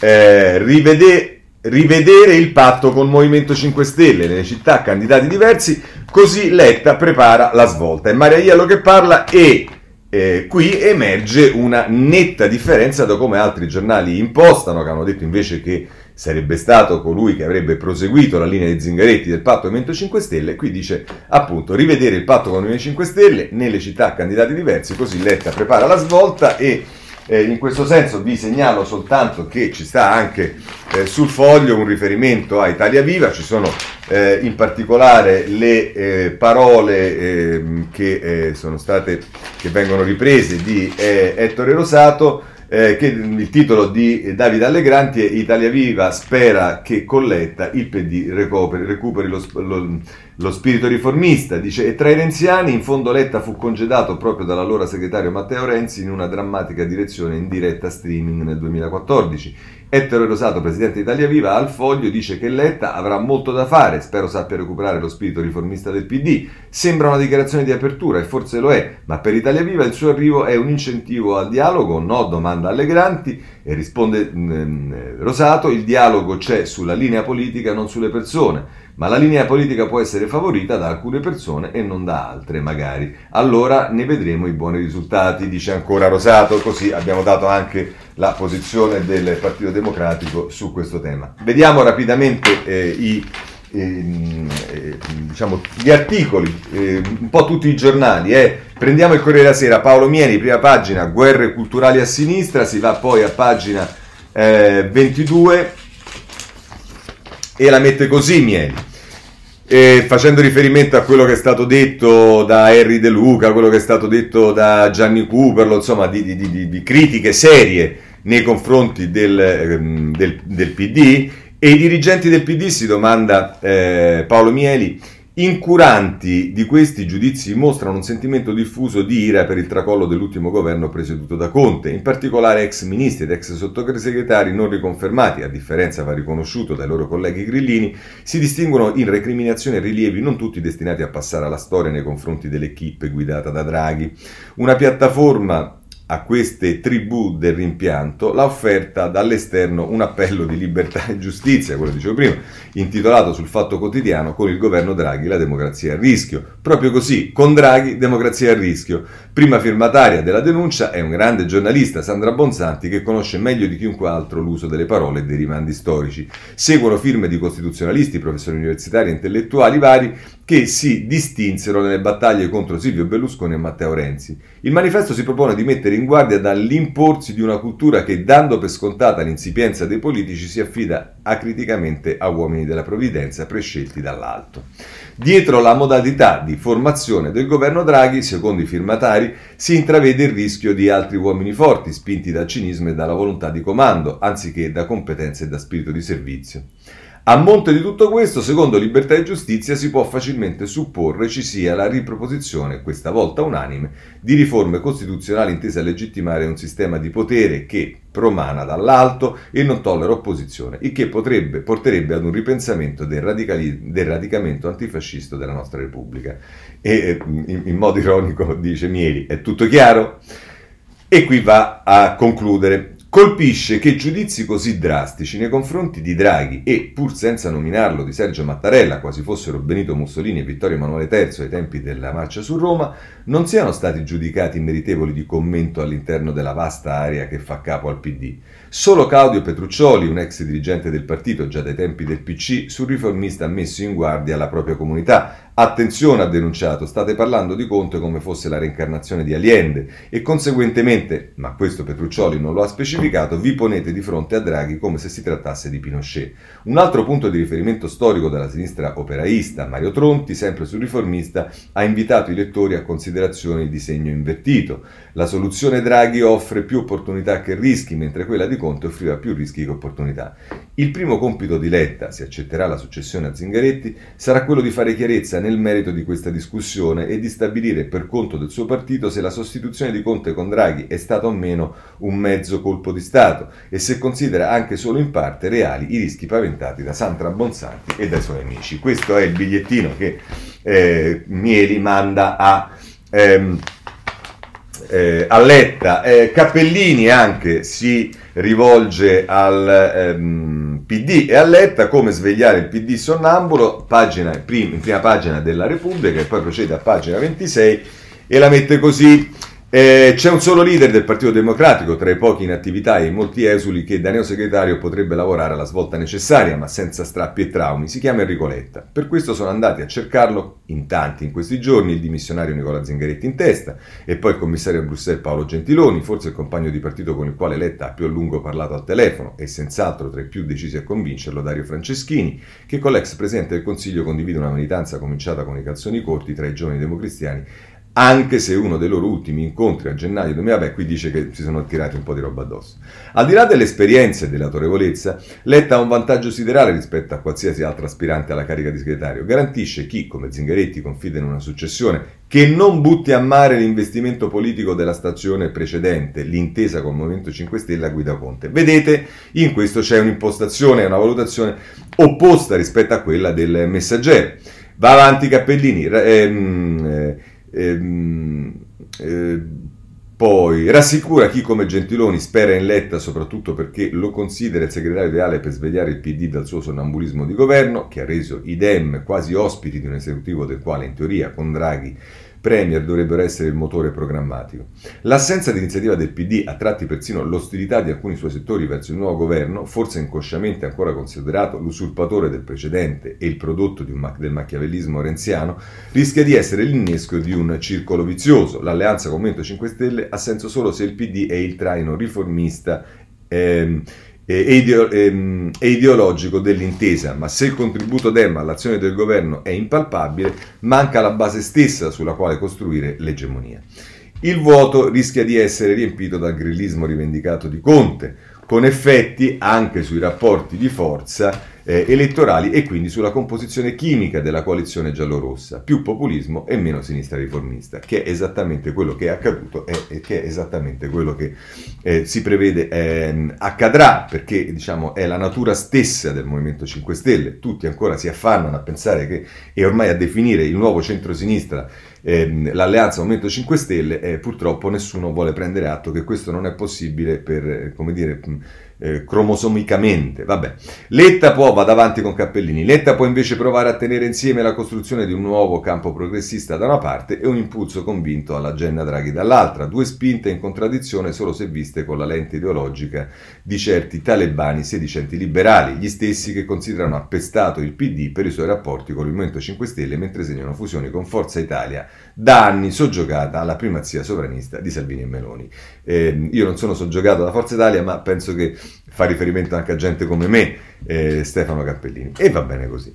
Eh, rivede, rivedere il patto con Movimento 5 Stelle nelle città candidati diversi, così Letta prepara la svolta. È Maria Iello che parla e eh, qui emerge una netta differenza da come altri giornali impostano, che hanno detto invece che sarebbe stato colui che avrebbe proseguito la linea di Zingaretti del patto Movimento 5 Stelle. Qui dice appunto rivedere il patto con il Movimento 5 Stelle nelle città candidati diversi, così Letta prepara la svolta e eh, in questo senso vi segnalo soltanto che ci sta anche eh, sul foglio un riferimento a Italia Viva, ci sono eh, in particolare le eh, parole ehm, che eh, sono state che vengono riprese di eh, Ettore Rosato eh, che il titolo di Davide Allegranti è Italia Viva spera che Colletta il PD recuperi, recuperi lo, lo, lo, spirito riformista. Dice, e tra i renziani in fondo Letta fu congedato proprio dall'allora segretario Matteo Renzi in una drammatica direzione in diretta streaming nel 2014. Ettore Rosato, presidente Italia Viva, al foglio dice che Letta avrà molto da fare, spero sappia recuperare lo spirito riformista del PD. Sembra una dichiarazione di apertura e forse lo è, ma per Italia Viva il suo arrivo è un incentivo al dialogo? No, domanda Allegranti e risponde mh, mm, Rosato, il dialogo c'è sulla linea politica, non sulle persone ma la linea politica può essere favorita da alcune persone e non da altre, magari. Allora ne vedremo i buoni risultati, dice ancora Rosato, così abbiamo dato anche la posizione del Partito Democratico su questo tema. Vediamo rapidamente eh, i, ehm, eh, diciamo, gli articoli, eh, un po' tutti i giornali. Eh. Prendiamo il Corriere della Sera, Paolo Mieni, prima pagina, guerre culturali a sinistra, si va poi a pagina 22 eh, e la mette così Mieli. E facendo riferimento a quello che è stato detto da Harry De Luca, quello che è stato detto da Gianni Cooperlo, insomma di, di, di, di critiche serie nei confronti del, ehm, del, del, PD e i dirigenti del PD si domanda eh, Paolo Mieli Incuranti di questi giudizi mostrano un sentimento diffuso di ira per il tracollo dell'ultimo governo presieduto da Conte, in particolare ex ministri ed ex sottosegretari non riconfermati, a differenza va riconosciuto dai loro colleghi grillini, si distinguono in recriminazioni e rilievi non tutti destinati a passare alla storia nei confronti dell'equipe guidata da Draghi. Una piattaforma a queste tribù del rimpianto l'ha offerta dall'esterno un appello di libertà e giustizia, quello dicevo prima, intitolato sul Fatto Quotidiano con il governo Draghi la democrazia a rischio. Proprio così, con Draghi democrazia a rischio. Prima firmataria della denuncia è un grande giornalista, Sandra Bonsanti, che conosce meglio di chiunque altro l'uso delle parole e dei rimandi storici. Seguono firme di costituzionalisti, professori universitari intellettuali vari che si distinsero nelle battaglie contro Silvio Berlusconi e Matteo Renzi. Il manifesto si propone di mettere in guardia dall'imporsi di una cultura che, dando per scontata l'insipienza dei politici, si affida acriticamente a uomini della provvidenza prescelti dall'alto. Dietro la modalità di formazione del governo Draghi, secondo i firmatari, si intravede il rischio di altri uomini forti, spinti dal cinismo e dalla volontà di comando, anziché da competenze e da spirito di servizio. A monte di tutto questo, secondo Libertà e Giustizia, si può facilmente supporre ci sia la riproposizione, questa volta unanime, di riforme costituzionali intese a legittimare un sistema di potere che promana dall'alto e non tollera opposizione, il che potrebbe, porterebbe ad un ripensamento del, del radicamento antifascista della nostra Repubblica. E eh, in, in modo ironico dice Mieli, è tutto chiaro? E qui va a concludere. Colpisce che giudizi così drastici nei confronti di Draghi e, pur senza nominarlo, di Sergio Mattarella, quasi fossero Benito Mussolini e Vittorio Emanuele III ai tempi della marcia su Roma, non siano stati giudicati meritevoli di commento all'interno della vasta area che fa capo al PD. Solo Claudio Petruccioli, un ex dirigente del partito già dai tempi del PC, sul riformista ha messo in guardia la propria comunità, Attenzione, ha denunciato, state parlando di Conte come fosse la reincarnazione di Allende e conseguentemente, ma questo Petruccioli non lo ha specificato, vi ponete di fronte a Draghi come se si trattasse di Pinochet. Un altro punto di riferimento storico della sinistra operaista, Mario Tronti, sempre sul riformista, ha invitato i lettori a considerazioni di segno invertito. La soluzione Draghi offre più opportunità che rischi, mentre quella di Conte offriva più rischi che opportunità. Il primo compito di Letta, se accetterà la successione a Zingaretti, sarà quello di fare chiarezza nel merito di questa discussione e di stabilire per conto del suo partito se la sostituzione di Conte con Draghi è stata o meno un mezzo colpo di Stato e se considera anche solo in parte reali i rischi paventati da Sandra Bonsanti e dai suoi amici. Questo è il bigliettino che eh, Mieli manda a... Ehm, eh, a Letta. Eh, Cappellini anche si rivolge al ehm, PD e a Letta come svegliare il PD sonnambulo, pagina, prim, in prima pagina della Repubblica e poi procede a pagina 26 e la mette così. Eh, c'è un solo leader del Partito Democratico tra i pochi in attività e i molti esuli che da neosegretario potrebbe lavorare alla svolta necessaria, ma senza strappi e traumi. Si chiama Enrico Letta. Per questo sono andati a cercarlo in tanti in questi giorni, il dimissionario Nicola Zingaretti in testa, e poi il commissario a Bruxelles Paolo Gentiloni, forse il compagno di partito con il quale Letta ha più a lungo parlato al telefono, e senz'altro tra i più decisi a convincerlo Dario Franceschini, che con l'ex Presidente del Consiglio condivide una militanza cominciata con i calzoni corti tra i giovani democristiani anche se uno dei loro ultimi incontri a gennaio 2000, beh, qui dice che si sono tirati un po' di roba addosso. Al di là dell'esperienza e dell'autorevolezza, Letta ha un vantaggio siderale rispetto a qualsiasi altro aspirante alla carica di segretario. Garantisce chi, come Zingaretti, confida in una successione che non butti a mare l'investimento politico della stazione precedente, l'intesa con il Movimento 5 Stelle a guida Conte. Vedete, in questo c'è un'impostazione, una valutazione opposta rispetto a quella del messaggero. Va avanti Cappellini. Ehm, eh, Ehm, eh, poi rassicura chi come Gentiloni spera in Letta soprattutto perché lo considera il segretario ideale per svegliare il PD dal suo sonnambulismo di governo, che ha reso i Dem quasi ospiti di un esecutivo del quale in teoria con Draghi Premier dovrebbero essere il motore programmatico. L'assenza di iniziativa del PD, a tratti persino l'ostilità di alcuni suoi settori verso il nuovo governo, forse inconsciamente ancora considerato l'usurpatore del precedente e il prodotto un, del macchiavellismo renziano, rischia di essere l'innesco di un circolo vizioso. L'alleanza con Movimento 5 Stelle ha senso solo se il PD è il traino riformista ehm, e, ideo, e, e, ideologico dell'intesa, ma se il contributo Dem all'azione del governo è impalpabile, manca la base stessa sulla quale costruire l'egemonia. Il vuoto rischia di essere riempito dal grillismo rivendicato di Conte, con effetti anche sui rapporti di forza eh, elettorali e quindi sulla composizione chimica della coalizione giallorossa, più populismo e meno sinistra riformista, che è esattamente quello che è accaduto e, e che è esattamente quello che eh, si prevede eh, accadrà, perché diciamo, è la natura stessa del Movimento 5 Stelle, tutti ancora si affannano a pensare che, e ormai a definire il nuovo centro-sinistra ehm, l'alleanza Movimento 5 Stelle, eh, purtroppo nessuno vuole prendere atto che questo non è possibile per, eh, come dire, eh, cromosomicamente. Vabbè. Letta può, va davanti con Cappellini, Letta può invece provare a tenere insieme la costruzione di un nuovo campo progressista da una parte e un impulso convinto all'agenda Draghi dall'altra, due spinte in contraddizione solo se viste con la lente ideologica di certi talebani sedicenti liberali, gli stessi che considerano appestato il PD per i suoi rapporti con il Movimento 5 Stelle mentre segnano fusioni con Forza Italia da anni soggiogata alla primazia sovranista di Salvini e Meloni. Eh, io non sono soggiogato da Forza Italia, ma penso che fa riferimento anche a gente come me, eh, Stefano Cappellini. E va bene così.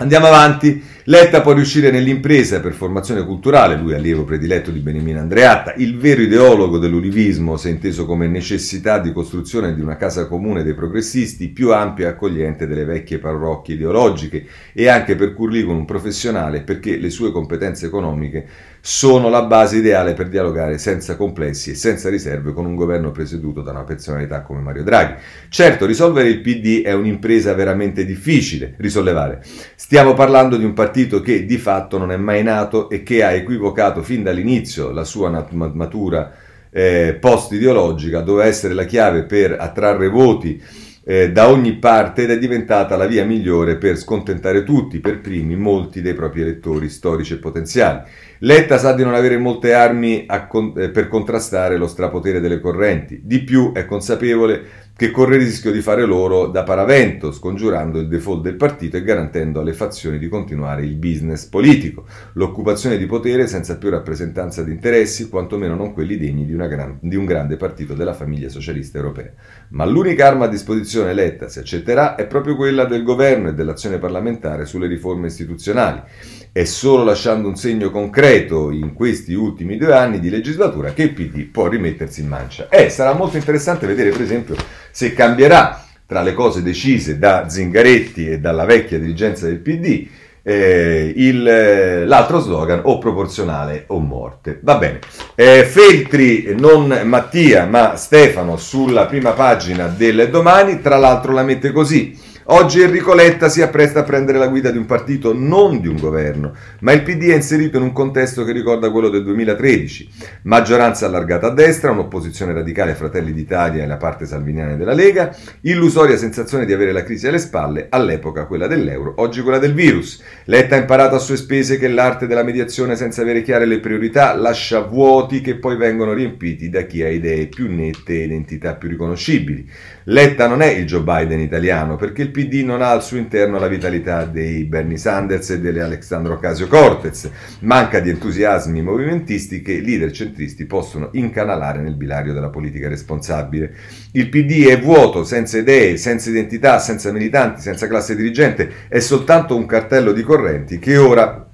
Andiamo avanti. Letta può riuscire nell'impresa per formazione culturale, lui allievo prediletto di Beniamino Andreatta, il vero ideologo dell'ulivismo, se inteso come necessità di costruzione di una casa comune dei progressisti più ampia e accogliente delle vecchie parrocchie ideologiche e anche per un professionale perché le sue competenze economiche sono la base ideale per dialogare senza complessi e senza riserve con un governo presieduto da una personalità come Mario Draghi. Certo, risolvere il PD è un'impresa veramente difficile, risollevare. Stiamo parlando di un partito che di fatto non è mai nato e che ha equivocato fin dall'inizio la sua nat- matura eh, post-ideologica, doveva essere la chiave per attrarre voti eh, da ogni parte ed è diventata la via migliore per scontentare tutti, per primi molti dei propri elettori storici e potenziali. Letta sa di non avere molte armi con- eh, per contrastare lo strapotere delle correnti, di più è consapevole che corre il rischio di fare loro da paravento, scongiurando il default del partito e garantendo alle fazioni di continuare il business politico, l'occupazione di potere senza più rappresentanza di interessi, quantomeno non quelli degni di, gran, di un grande partito della famiglia socialista europea. Ma l'unica arma a disposizione eletta, se accetterà, è proprio quella del governo e dell'azione parlamentare sulle riforme istituzionali. È solo lasciando un segno concreto in questi ultimi due anni di legislatura che il PD può rimettersi in mancia. Eh, sarà molto interessante vedere, per esempio, se cambierà tra le cose decise da Zingaretti e dalla vecchia dirigenza del PD. Eh, il, l'altro slogan o proporzionale o morte. Va bene. Eh, Feltri, non Mattia, ma Stefano sulla prima pagina del domani, tra l'altro la mette così. Oggi Enrico Letta si appresta a prendere la guida di un partito, non di un governo, ma il PD è inserito in un contesto che ricorda quello del 2013. Maggioranza allargata a destra, un'opposizione radicale Fratelli d'Italia e la parte salviniana della Lega, illusoria sensazione di avere la crisi alle spalle, all'epoca quella dell'euro, oggi quella del virus. Letta ha imparato a sue spese che l'arte della mediazione senza avere chiare le priorità lascia vuoti che poi vengono riempiti da chi ha idee più nette e identità più riconoscibili. Letta non è il Joe Biden italiano perché il PD non ha al suo interno la vitalità dei Bernie Sanders e delle Alexandro Ocasio-Cortez, manca di entusiasmi movimentisti che leader centristi possono incanalare nel bilario della politica responsabile. Il PD è vuoto, senza idee, senza identità, senza militanti, senza classe dirigente, è soltanto un cartello di correnti che ora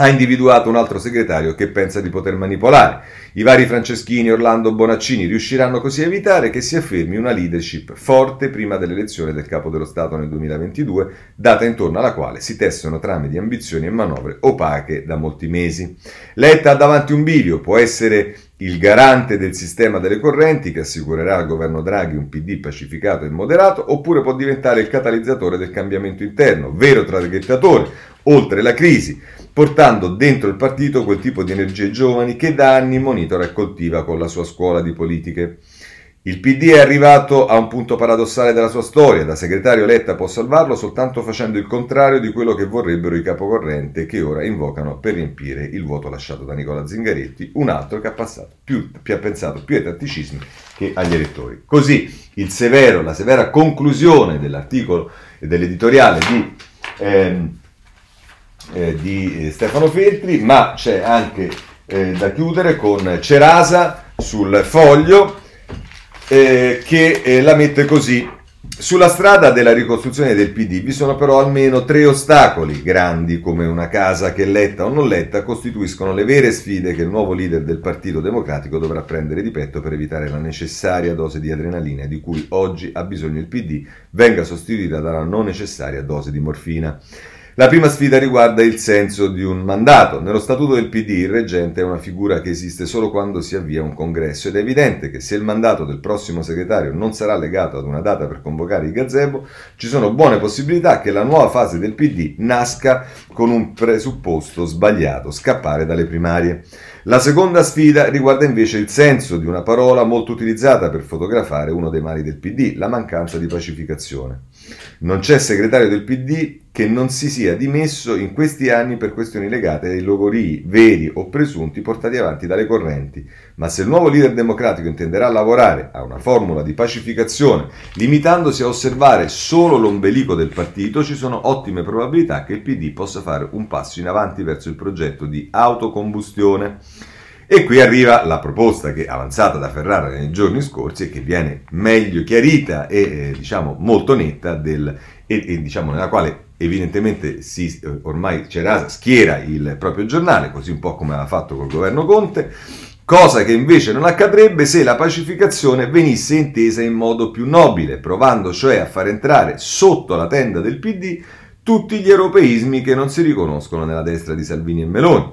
ha individuato un altro segretario che pensa di poter manipolare. I vari Franceschini, Orlando, Bonaccini riusciranno così a evitare che si affermi una leadership forte prima dell'elezione del capo dello Stato nel 2022, data intorno alla quale si tessono trame di ambizioni e manovre opache da molti mesi. Letta ha davanti un bivio, può essere il garante del sistema delle correnti che assicurerà al governo Draghi un PD pacificato e moderato, oppure può diventare il catalizzatore del cambiamento interno, vero traghettatore, oltre la crisi portando dentro il partito quel tipo di energie giovani che da anni monitora e coltiva con la sua scuola di politiche. Il PD è arrivato a un punto paradossale della sua storia, da segretario Letta può salvarlo soltanto facendo il contrario di quello che vorrebbero i capocorrente che ora invocano per riempire il vuoto lasciato da Nicola Zingaretti, un altro che ha, più, più ha pensato più ai tatticismi che agli elettori. Così severo, la severa conclusione dell'articolo e dell'editoriale di... Ehm, eh, di eh, Stefano Feltri, ma c'è anche eh, da chiudere con Cerasa sul foglio eh, che eh, la mette così. Sulla strada della ricostruzione del PD vi sono però almeno tre ostacoli grandi come una casa che letta o non letta costituiscono le vere sfide che il nuovo leader del Partito Democratico dovrà prendere di petto per evitare la necessaria dose di adrenalina di cui oggi ha bisogno il PD venga sostituita dalla non necessaria dose di morfina. La prima sfida riguarda il senso di un mandato. Nello statuto del PD il reggente è una figura che esiste solo quando si avvia un congresso ed è evidente che se il mandato del prossimo segretario non sarà legato ad una data per convocare il gazebo, ci sono buone possibilità che la nuova fase del PD nasca con un presupposto sbagliato, scappare dalle primarie. La seconda sfida riguarda invece il senso di una parola molto utilizzata per fotografare uno dei mali del PD, la mancanza di pacificazione. Non c'è segretario del PD che non si sia dimesso in questi anni per questioni legate ai logorii veri o presunti portati avanti dalle correnti, ma se il nuovo leader democratico intenderà lavorare a una formula di pacificazione, limitandosi a osservare solo l'ombelico del partito, ci sono ottime probabilità che il PD possa fare un passo in avanti verso il progetto di autocombustione. E qui arriva la proposta che avanzata da Ferrara nei giorni scorsi e che viene meglio chiarita e eh, diciamo molto netta del, e, e diciamo nella quale evidentemente si, eh, ormai Cerasa schiera il proprio giornale, così un po' come aveva fatto col governo Conte, cosa che invece non accadrebbe se la pacificazione venisse intesa in modo più nobile, provando cioè a far entrare sotto la tenda del PD tutti gli europeismi che non si riconoscono nella destra di Salvini e Meloni.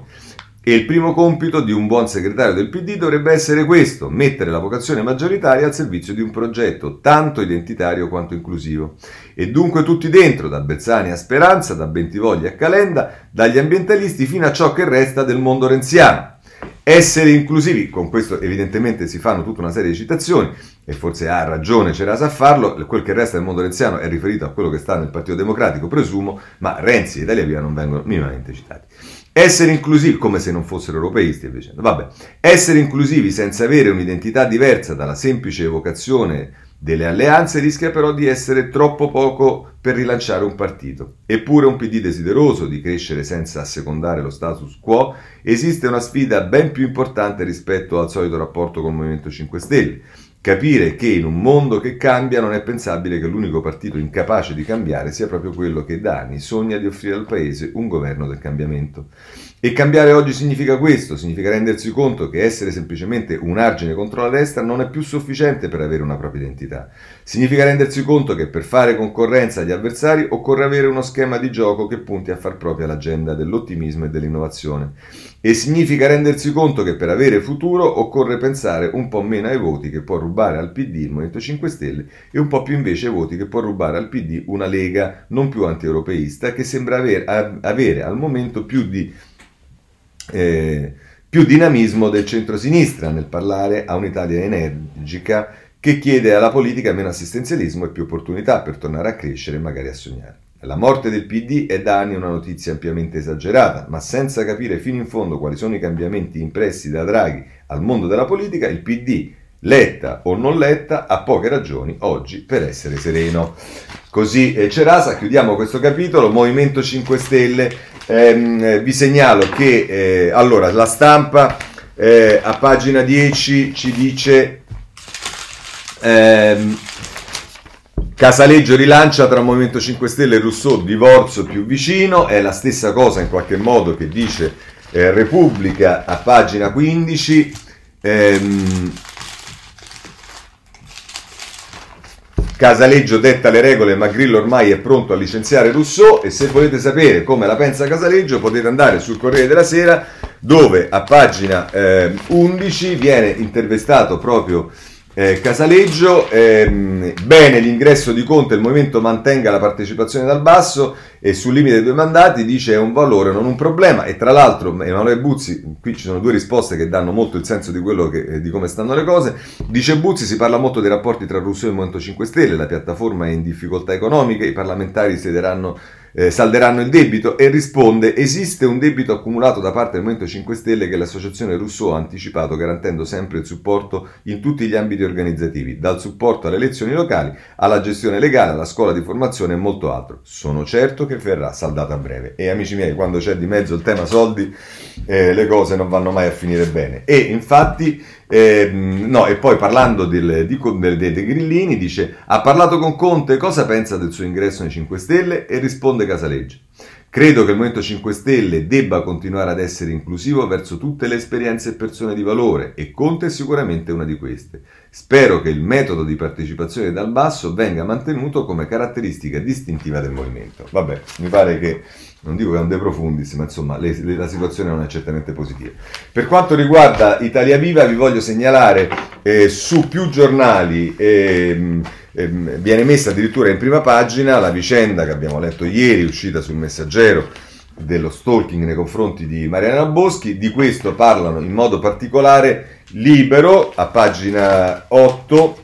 E il primo compito di un buon segretario del PD dovrebbe essere questo, mettere la vocazione maggioritaria al servizio di un progetto tanto identitario quanto inclusivo. E dunque tutti dentro, da Bezzani a Speranza, da Bentivogli a Calenda, dagli ambientalisti fino a ciò che resta del mondo renziano. Essere inclusivi, con questo evidentemente si fanno tutta una serie di citazioni, e forse ha ragione Cerasa a farlo, quel che resta del mondo renziano è riferito a quello che sta nel Partito Democratico, presumo, ma Renzi e Italia Via non vengono minimamente citati. Essere inclusivi, come se non fossero europeisti e Vabbè. Essere inclusivi senza avere un'identità diversa dalla semplice evocazione delle alleanze rischia però di essere troppo poco per rilanciare un partito. Eppure un PD desideroso di crescere senza assecondare lo status quo, esiste una sfida ben più importante rispetto al solito rapporto con il Movimento 5 Stelle. Capire che in un mondo che cambia non è pensabile che l'unico partito incapace di cambiare sia proprio quello che da anni sogna di offrire al Paese un governo del cambiamento. E cambiare oggi significa questo, significa rendersi conto che essere semplicemente un argine contro la destra non è più sufficiente per avere una propria identità. Significa rendersi conto che per fare concorrenza agli avversari occorre avere uno schema di gioco che punti a far propria l'agenda dell'ottimismo e dell'innovazione. E significa rendersi conto che per avere futuro occorre pensare un po' meno ai voti che può rubare al PD il Movimento 5 Stelle e un po' più invece ai voti che può rubare al PD una Lega non più anti-europeista che sembra aver, avere al momento più di eh, più dinamismo del centro-sinistra nel parlare a un'Italia energica che chiede alla politica meno assistenzialismo e più opportunità per tornare a crescere e magari a sognare. La morte del PD è da anni una notizia ampiamente esagerata, ma senza capire fino in fondo quali sono i cambiamenti impressi da Draghi al mondo della politica, il PD, letta o non letta, ha poche ragioni oggi per essere sereno. Così eh, Cerasa, chiudiamo questo capitolo, Movimento 5 Stelle ehm, vi segnalo che eh, allora la stampa eh, a pagina 10 ci dice ehm, Casaleggio rilancia tra Movimento 5 Stelle e Rousseau divorzio più vicino, è la stessa cosa in qualche modo che dice eh, Repubblica a pagina 15. Ehm, Casaleggio detta le regole, ma Grillo ormai è pronto a licenziare Rousseau e se volete sapere come la pensa Casaleggio potete andare sul Corriere della Sera dove a pagina eh, 11 viene intervistato proprio eh, Casaleggio, ehm, bene l'ingresso di Conte, il movimento mantenga la partecipazione dal basso e sul limite dei due mandati dice è un valore, non un problema. E tra l'altro Emanuele Buzzi, qui ci sono due risposte che danno molto il senso di, che, eh, di come stanno le cose, dice Buzzi si parla molto dei rapporti tra Rousseau e il Movimento 5 Stelle, la piattaforma è in difficoltà economiche, i parlamentari siederanno eh, salderanno il debito e risponde esiste un debito accumulato da parte del Movimento 5 Stelle che l'associazione Rousseau ha anticipato garantendo sempre il supporto in tutti gli ambiti organizzativi, dal supporto alle elezioni locali alla gestione legale, alla scuola di formazione e molto altro. Sono certo che verrà saldato a breve e amici miei quando c'è di mezzo il tema soldi eh, le cose non vanno mai a finire bene e infatti eh, no, e poi parlando del, di, dei, dei, grillini dice ha parlato con Conte? Cosa pensa del suo ingresso nei 5 Stelle? E risponde Casaleggio credo che il Movimento 5 Stelle debba continuare ad essere inclusivo verso tutte le esperienze e persone di valore e Conte è sicuramente una di queste spero che il metodo di partecipazione dal basso venga mantenuto come caratteristica distintiva del movimento vabbè mi pare che non dico che è un de profundis, ma insomma le, le, la situazione non è certamente positiva. Per quanto riguarda Italia Viva, vi voglio segnalare eh, su più giornali. Eh, viene messa addirittura in prima pagina la vicenda che abbiamo letto ieri, uscita sul messaggero dello stalking nei confronti di Mariana Boschi. Di questo parlano in modo particolare Libero a pagina 8,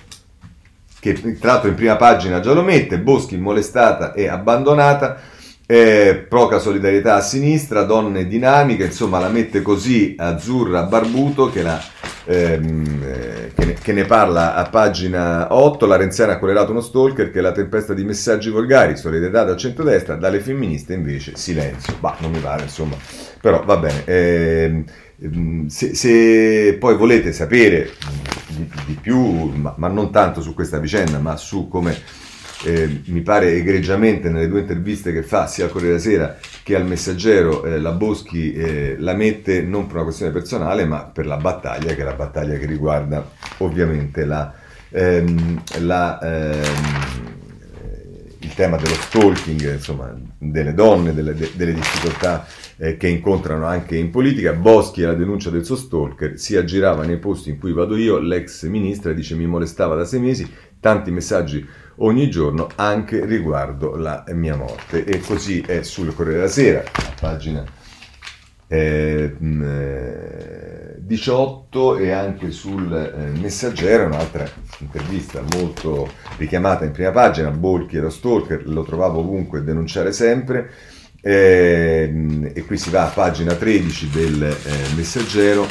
che tra l'altro in prima pagina già lo mette, Boschi molestata e abbandonata eh, proca solidarietà a sinistra, donne dinamiche, insomma la mette così azzurra barbuto che, la, ehm, eh, che, ne, che, ne, parla a pagina 8, la Renziana ha collerato uno stalker che è la tempesta di messaggi volgari, solidarietà dal centrodestra, dalle femministe invece silenzio, bah non mi pare insomma, però va bene. Eh, se, se, poi volete sapere di, di più, ma, ma non tanto su questa vicenda, ma su come eh, mi pare egregiamente nelle due interviste che fa sia al Corriere della Sera che al Messaggero, eh, la Boschi eh, la mette non per una questione personale ma per la battaglia, che è la battaglia che riguarda ovviamente la, ehm, la, ehm, il tema dello stalking, insomma, delle donne, delle, de, delle difficoltà eh, che incontrano anche in politica. Boschi e la denuncia del suo stalker si aggirava nei posti in cui vado io, l'ex ministra dice mi molestava da sei mesi, tanti messaggi ogni giorno anche riguardo la mia morte. E così è sul Corriere della Sera, pagina eh, 18 e anche sul eh, Messaggero, un'altra intervista molto richiamata in prima pagina, Bolchi era stalker, lo trovavo ovunque denunciare sempre. Eh, e qui si va a pagina 13 del eh, Messaggero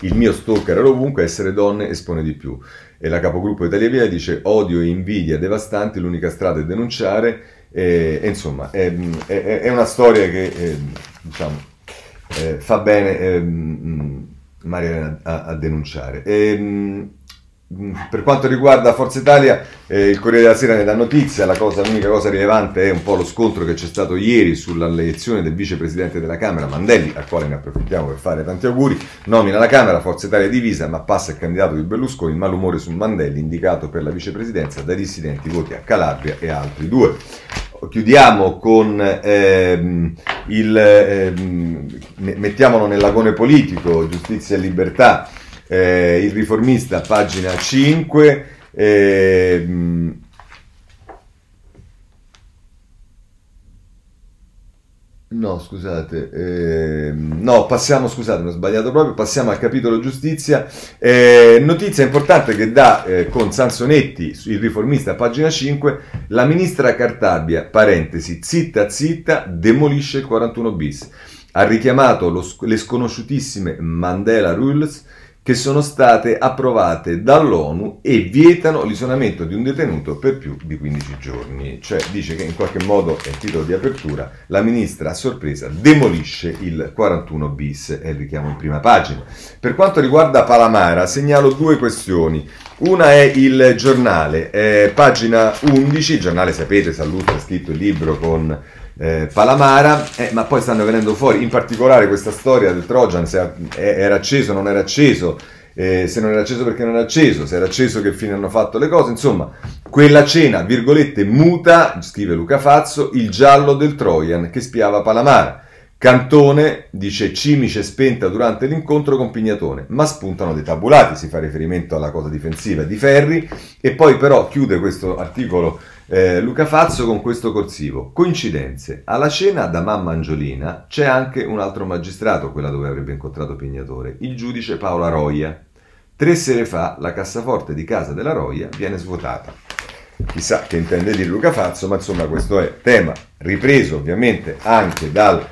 il mio stalker era ovunque, essere donne espone di più. E la capogruppo Italia Via dice odio e invidia devastanti, l'unica strada è denunciare. E, e insomma, è, è, è, una storia che eh, diciamo, eh, fa bene eh, Maria a, a denunciare. E, Mm, per quanto riguarda Forza Italia, eh, il Corriere della Sera ne dà notizia, la cosa, l'unica cosa rilevante è un po' lo scontro che c'è stato ieri sull'elezione del vicepresidente della Camera, Mandelli, al quale ne approfittiamo per fare tanti auguri, nomina la Camera, Forza Italia divisa, ma passa il candidato di Berlusconi, malumore su Mandelli, indicato per la vicepresidenza dai dissidenti voti a Calabria e altri due. Chiudiamo con ehm, il, ehm, mettiamolo nell'agone politico, giustizia e libertà eh, il riformista, pagina 5. Eh, No, scusate, eh, no, passiamo, scusate, ho sbagliato proprio, passiamo al capitolo giustizia. Eh, notizia importante che dà eh, con Sansonetti, il riformista, pagina 5, la ministra Cartabia, parentesi, zitta zitta, demolisce il 41 bis. Ha richiamato lo, le sconosciutissime Mandela Rules che sono state approvate dall'ONU e vietano l'isolamento di un detenuto per più di 15 giorni. Cioè dice che in qualche modo, è il titolo di apertura, la ministra a sorpresa demolisce il 41 bis, è il richiamo in prima pagina. Per quanto riguarda Palamara, segnalo due questioni. Una è il giornale, eh, pagina 11, il giornale sapete, Salluto ha scritto il libro con eh, Palamara, eh, ma poi stanno venendo fuori in particolare questa storia del Trojan, se era acceso o non era acceso, eh, se non era acceso perché non era acceso, se era acceso che fine hanno fatto le cose, insomma, quella cena, virgolette, muta, scrive Luca Fazzo, il giallo del Trojan che spiava Palamara. Cantone dice cimice spenta durante l'incontro con Pignatone, ma spuntano dei tabulati, si fa riferimento alla cosa difensiva di Ferri e poi però chiude questo articolo eh, Luca Fazzo con questo corsivo. Coincidenze. Alla cena da mamma Angiolina c'è anche un altro magistrato, quella dove avrebbe incontrato Pignatore, il giudice Paola Roia. Tre sere fa la cassaforte di casa della Roia viene svuotata. Chissà che intende dire Luca Fazzo, ma insomma questo è tema ripreso ovviamente anche dal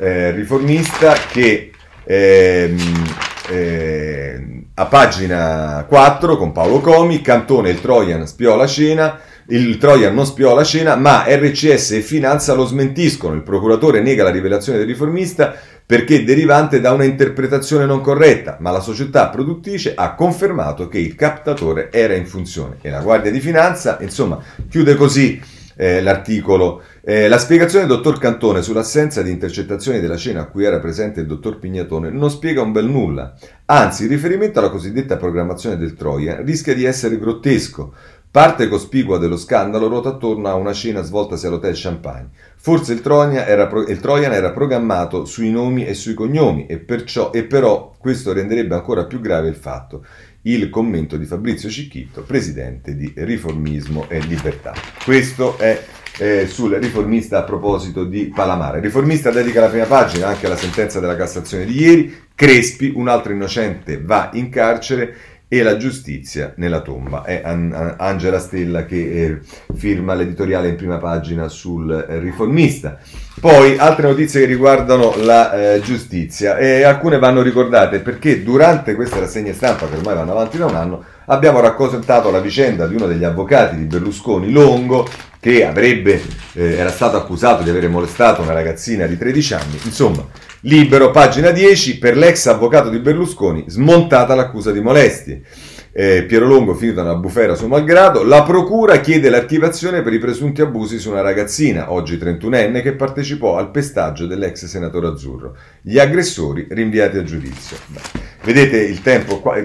eh, riformista che ehm, eh, a pagina 4 con Paolo Comi, Cantone il Trojan spiò la cena, il Trojan non spiò la cena, ma RCS e Finanza lo smentiscono. Il procuratore nega la rivelazione del riformista perché derivante da una interpretazione non corretta, ma la società produttrice ha confermato che il captatore era in funzione. E la Guardia di Finanza, insomma, chiude così eh, l'articolo. Eh, la spiegazione del dottor Cantone sull'assenza di intercettazioni della cena a cui era presente il dottor Pignatone non spiega un bel nulla. Anzi, il riferimento alla cosiddetta programmazione del Troia rischia di essere grottesco. Parte cospicua dello scandalo ruota attorno a una cena svoltasi all'Hotel Champagne. Forse il Trojan, era, il Trojan era programmato sui nomi e sui cognomi e, perciò, e però questo renderebbe ancora più grave il fatto. Il commento di Fabrizio Cicchitto, presidente di Riformismo e Libertà. Questo è eh, sul riformista a proposito di Palamara. Il riformista dedica la prima pagina anche alla sentenza della Cassazione di ieri. Crespi, un altro innocente, va in carcere e la giustizia nella tomba. È Angela Stella che eh, firma l'editoriale in prima pagina sul eh, riformista. Poi altre notizie che riguardano la eh, giustizia e alcune vanno ricordate perché durante queste rassegne stampa che ormai vanno avanti da un anno abbiamo raccontato la vicenda di uno degli avvocati di Berlusconi, Longo, che avrebbe, eh, era stato accusato di avere molestato una ragazzina di 13 anni. Insomma, Libero, pagina 10, per l'ex avvocato di Berlusconi, smontata l'accusa di molestie. Eh, Piero Longo finito nella bufera suo malgrado, la procura chiede l'archivazione per i presunti abusi su una ragazzina, oggi 31enne, che partecipò al pestaggio dell'ex senatore Azzurro. Gli aggressori rinviati a giudizio. Beh, vedete il tempo qua,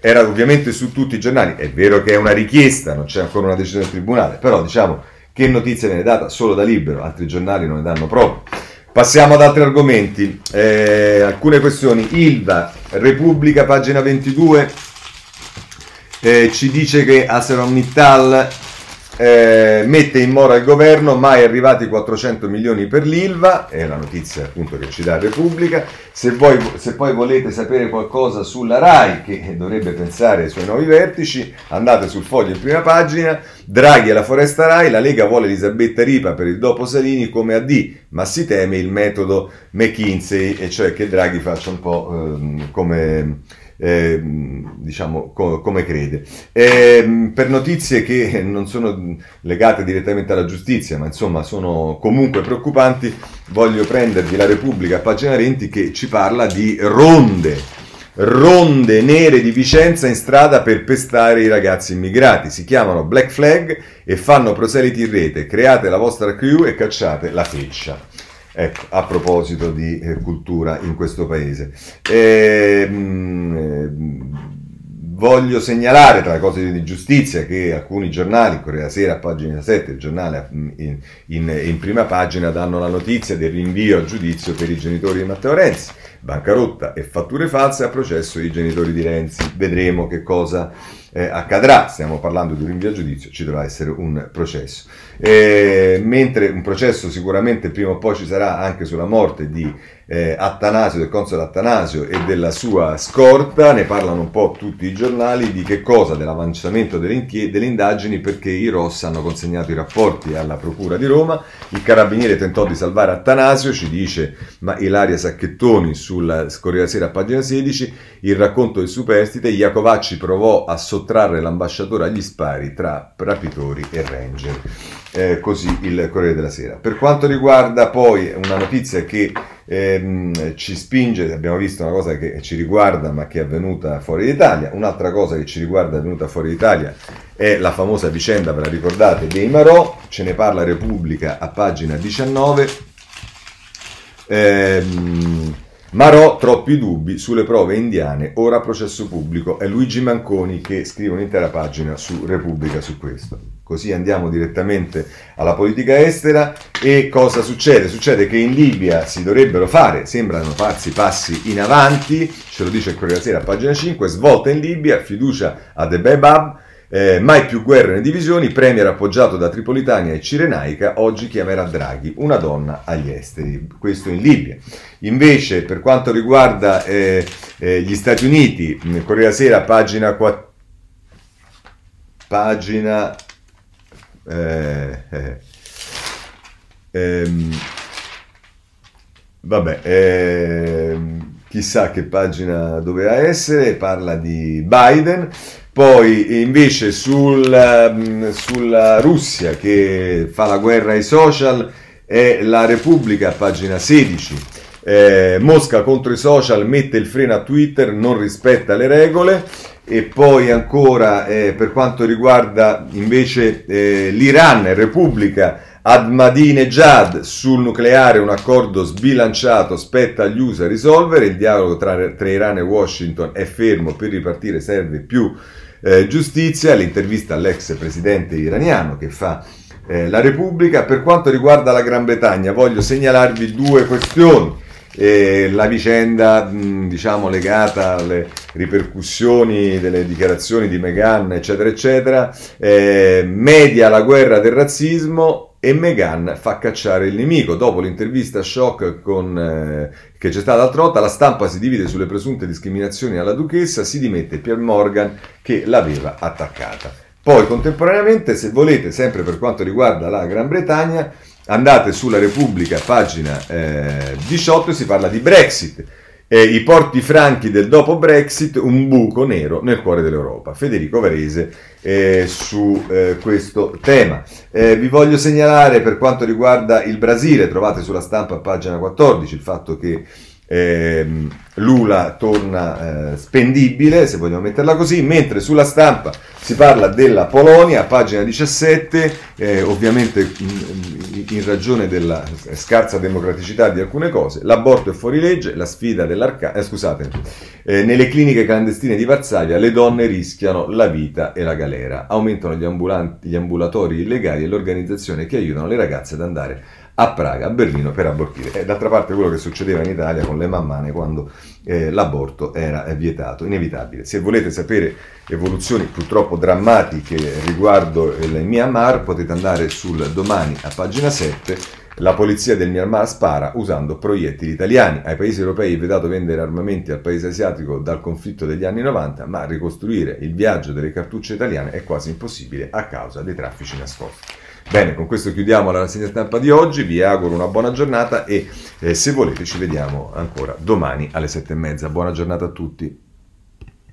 era ovviamente su tutti i giornali, è vero che è una richiesta, non c'è ancora una decisione del tribunale, però diciamo che notizia viene data solo da Libero, altri giornali non ne danno proprio. Passiamo ad altri argomenti, eh, alcune questioni. Ilva, Repubblica, pagina 22, eh, ci dice che ArcelorMittal eh, mette in mora il governo, mai arrivati 400 milioni per l'ILVA, è la notizia appunto che ci dà Repubblica. Se, voi, se poi volete sapere qualcosa sulla RAI, che dovrebbe pensare ai suoi nuovi vertici, andate sul foglio in prima pagina. Draghi e la foresta RAI, la Lega vuole Elisabetta Ripa per il dopo Salini come AD, ma si teme il metodo McKinsey, e cioè che Draghi faccia un po' ehm, come eh, diciamo co- come crede. Eh, per notizie che [LAUGHS] non sono legate direttamente alla giustizia, ma insomma sono comunque preoccupanti, voglio prendervi la Repubblica, pagina 20, che ci parla di ronde ronde nere di Vicenza in strada per pestare i ragazzi immigrati. Si chiamano Black Flag e fanno proseliti in rete. Create la vostra crew e cacciate la feccia. Ecco, a proposito di eh, cultura in questo paese. E, ehm, mh, voglio segnalare tra le cose di giustizia che alcuni giornali, Corriere Sera, pagina 7, il giornale in, in, in prima pagina, danno la notizia del rinvio a giudizio per i genitori di Matteo Renzi bancarotta e fatture false a processo i genitori di Renzi. Vedremo che cosa eh, accadrà. Stiamo parlando di un rinvio a giudizio, ci dovrà essere un processo. Eh, mentre un processo sicuramente prima o poi ci sarà anche sulla morte di eh, Attanasio, del console Attanasio e della sua scorta, ne parlano un po' tutti i giornali di che cosa, dell'avanzamento delle, delle indagini perché i Ross hanno consegnato i rapporti alla Procura di Roma, il carabiniere tentò di salvare Attanasio, ci dice ma Ilaria Sacchettoni sulla Corriere Sera a pagina 16, il racconto del superstite, Iacovacci provò a sottrarre l'ambasciatore agli spari tra rapitori e ranger. Eh, così il Corriere della Sera. Per quanto riguarda poi una notizia che ehm, ci spinge, abbiamo visto una cosa che ci riguarda ma che è avvenuta fuori d'Italia, un'altra cosa che ci riguarda è avvenuta fuori d'Italia è la famosa vicenda, ve la ricordate, dei Marò, ce ne parla Repubblica a pagina 19. Ehm, Marò, troppi dubbi sulle prove indiane, ora processo pubblico. È Luigi Manconi che scrive un'intera pagina su Repubblica su questo. Così andiamo direttamente alla politica estera e cosa succede? Succede che in Libia si dovrebbero fare, sembrano farsi passi in avanti, ce lo dice il Corriere Sera pagina 5, svolta in Libia, fiducia a Debebab, eh, mai più guerre né divisioni, premier appoggiato da Tripolitania e Cirenaica, oggi chiamerà Draghi una donna agli esteri, questo in Libia. Invece per quanto riguarda eh, eh, gli Stati Uniti, Corriere Sera, pagina 4, pagina... Eh, eh, ehm, vabbè, ehm, chissà che pagina doveva essere, parla di Biden. Poi invece sul, mm, sulla Russia che fa la guerra ai social è la Repubblica, pagina 16. Eh, Mosca contro i social mette il freno a Twitter, non rispetta le regole. E poi ancora eh, per quanto riguarda invece eh, l'Iran, Repubblica, Ahmadinejad sul nucleare un accordo sbilanciato spetta agli USA risolvere, il dialogo tra, tra Iran e Washington è fermo, per ripartire serve più eh, giustizia, l'intervista all'ex presidente iraniano che fa eh, la Repubblica. Per quanto riguarda la Gran Bretagna voglio segnalarvi due questioni. Eh, la vicenda mh, diciamo legata alle ripercussioni delle dichiarazioni di Meghan eccetera eccetera eh, media la guerra del razzismo e Meghan fa cacciare il nemico. Dopo l'intervista shock con, eh, che c'è stata l'altra volta, la stampa si divide sulle presunte discriminazioni alla duchessa, si dimette Pierre Morgan che l'aveva attaccata. Poi contemporaneamente, se volete, sempre per quanto riguarda la Gran Bretagna, andate sulla Repubblica, pagina eh, 18, si parla di Brexit eh, i porti franchi del dopo Brexit, un buco nero nel cuore dell'Europa. Federico Varese eh, su questo tema. Eh, vi voglio segnalare per quanto riguarda il Brasile, trovate sulla stampa pagina 14 il fatto che Lula torna eh, spendibile, se vogliamo metterla così, mentre sulla stampa si parla della Polonia, pagina 17, eh, ovviamente in, in, ragione della scarsa democraticità di alcune cose, l'aborto è fuori legge, la sfida dell'arca... Eh, scusate, eh, nelle cliniche clandestine di Varsavia le donne rischiano la vita e la galera, aumentano gli, ambulanti, gli ambulatori illegali e l'organizzazione che aiutano le ragazze ad andare a Praga, a Berlino per abortire. E d'altra parte quello che succedeva in Italia con le mammane quando eh, l'aborto era vietato, inevitabile. Se volete sapere evoluzioni purtroppo drammatiche riguardo il Myanmar potete andare sul domani a pagina 7 la polizia del Myanmar spara usando proiettili italiani. Ai paesi europei è vietato vendere armamenti al paese asiatico dal conflitto degli anni 90, ma ricostruire il viaggio delle cartucce italiane è quasi impossibile a causa dei traffici nascosti. Bene, con questo chiudiamo la rassegna stampa di oggi, vi auguro una buona giornata e eh, se volete ci vediamo ancora domani alle sette e mezza. Buona giornata a tutti.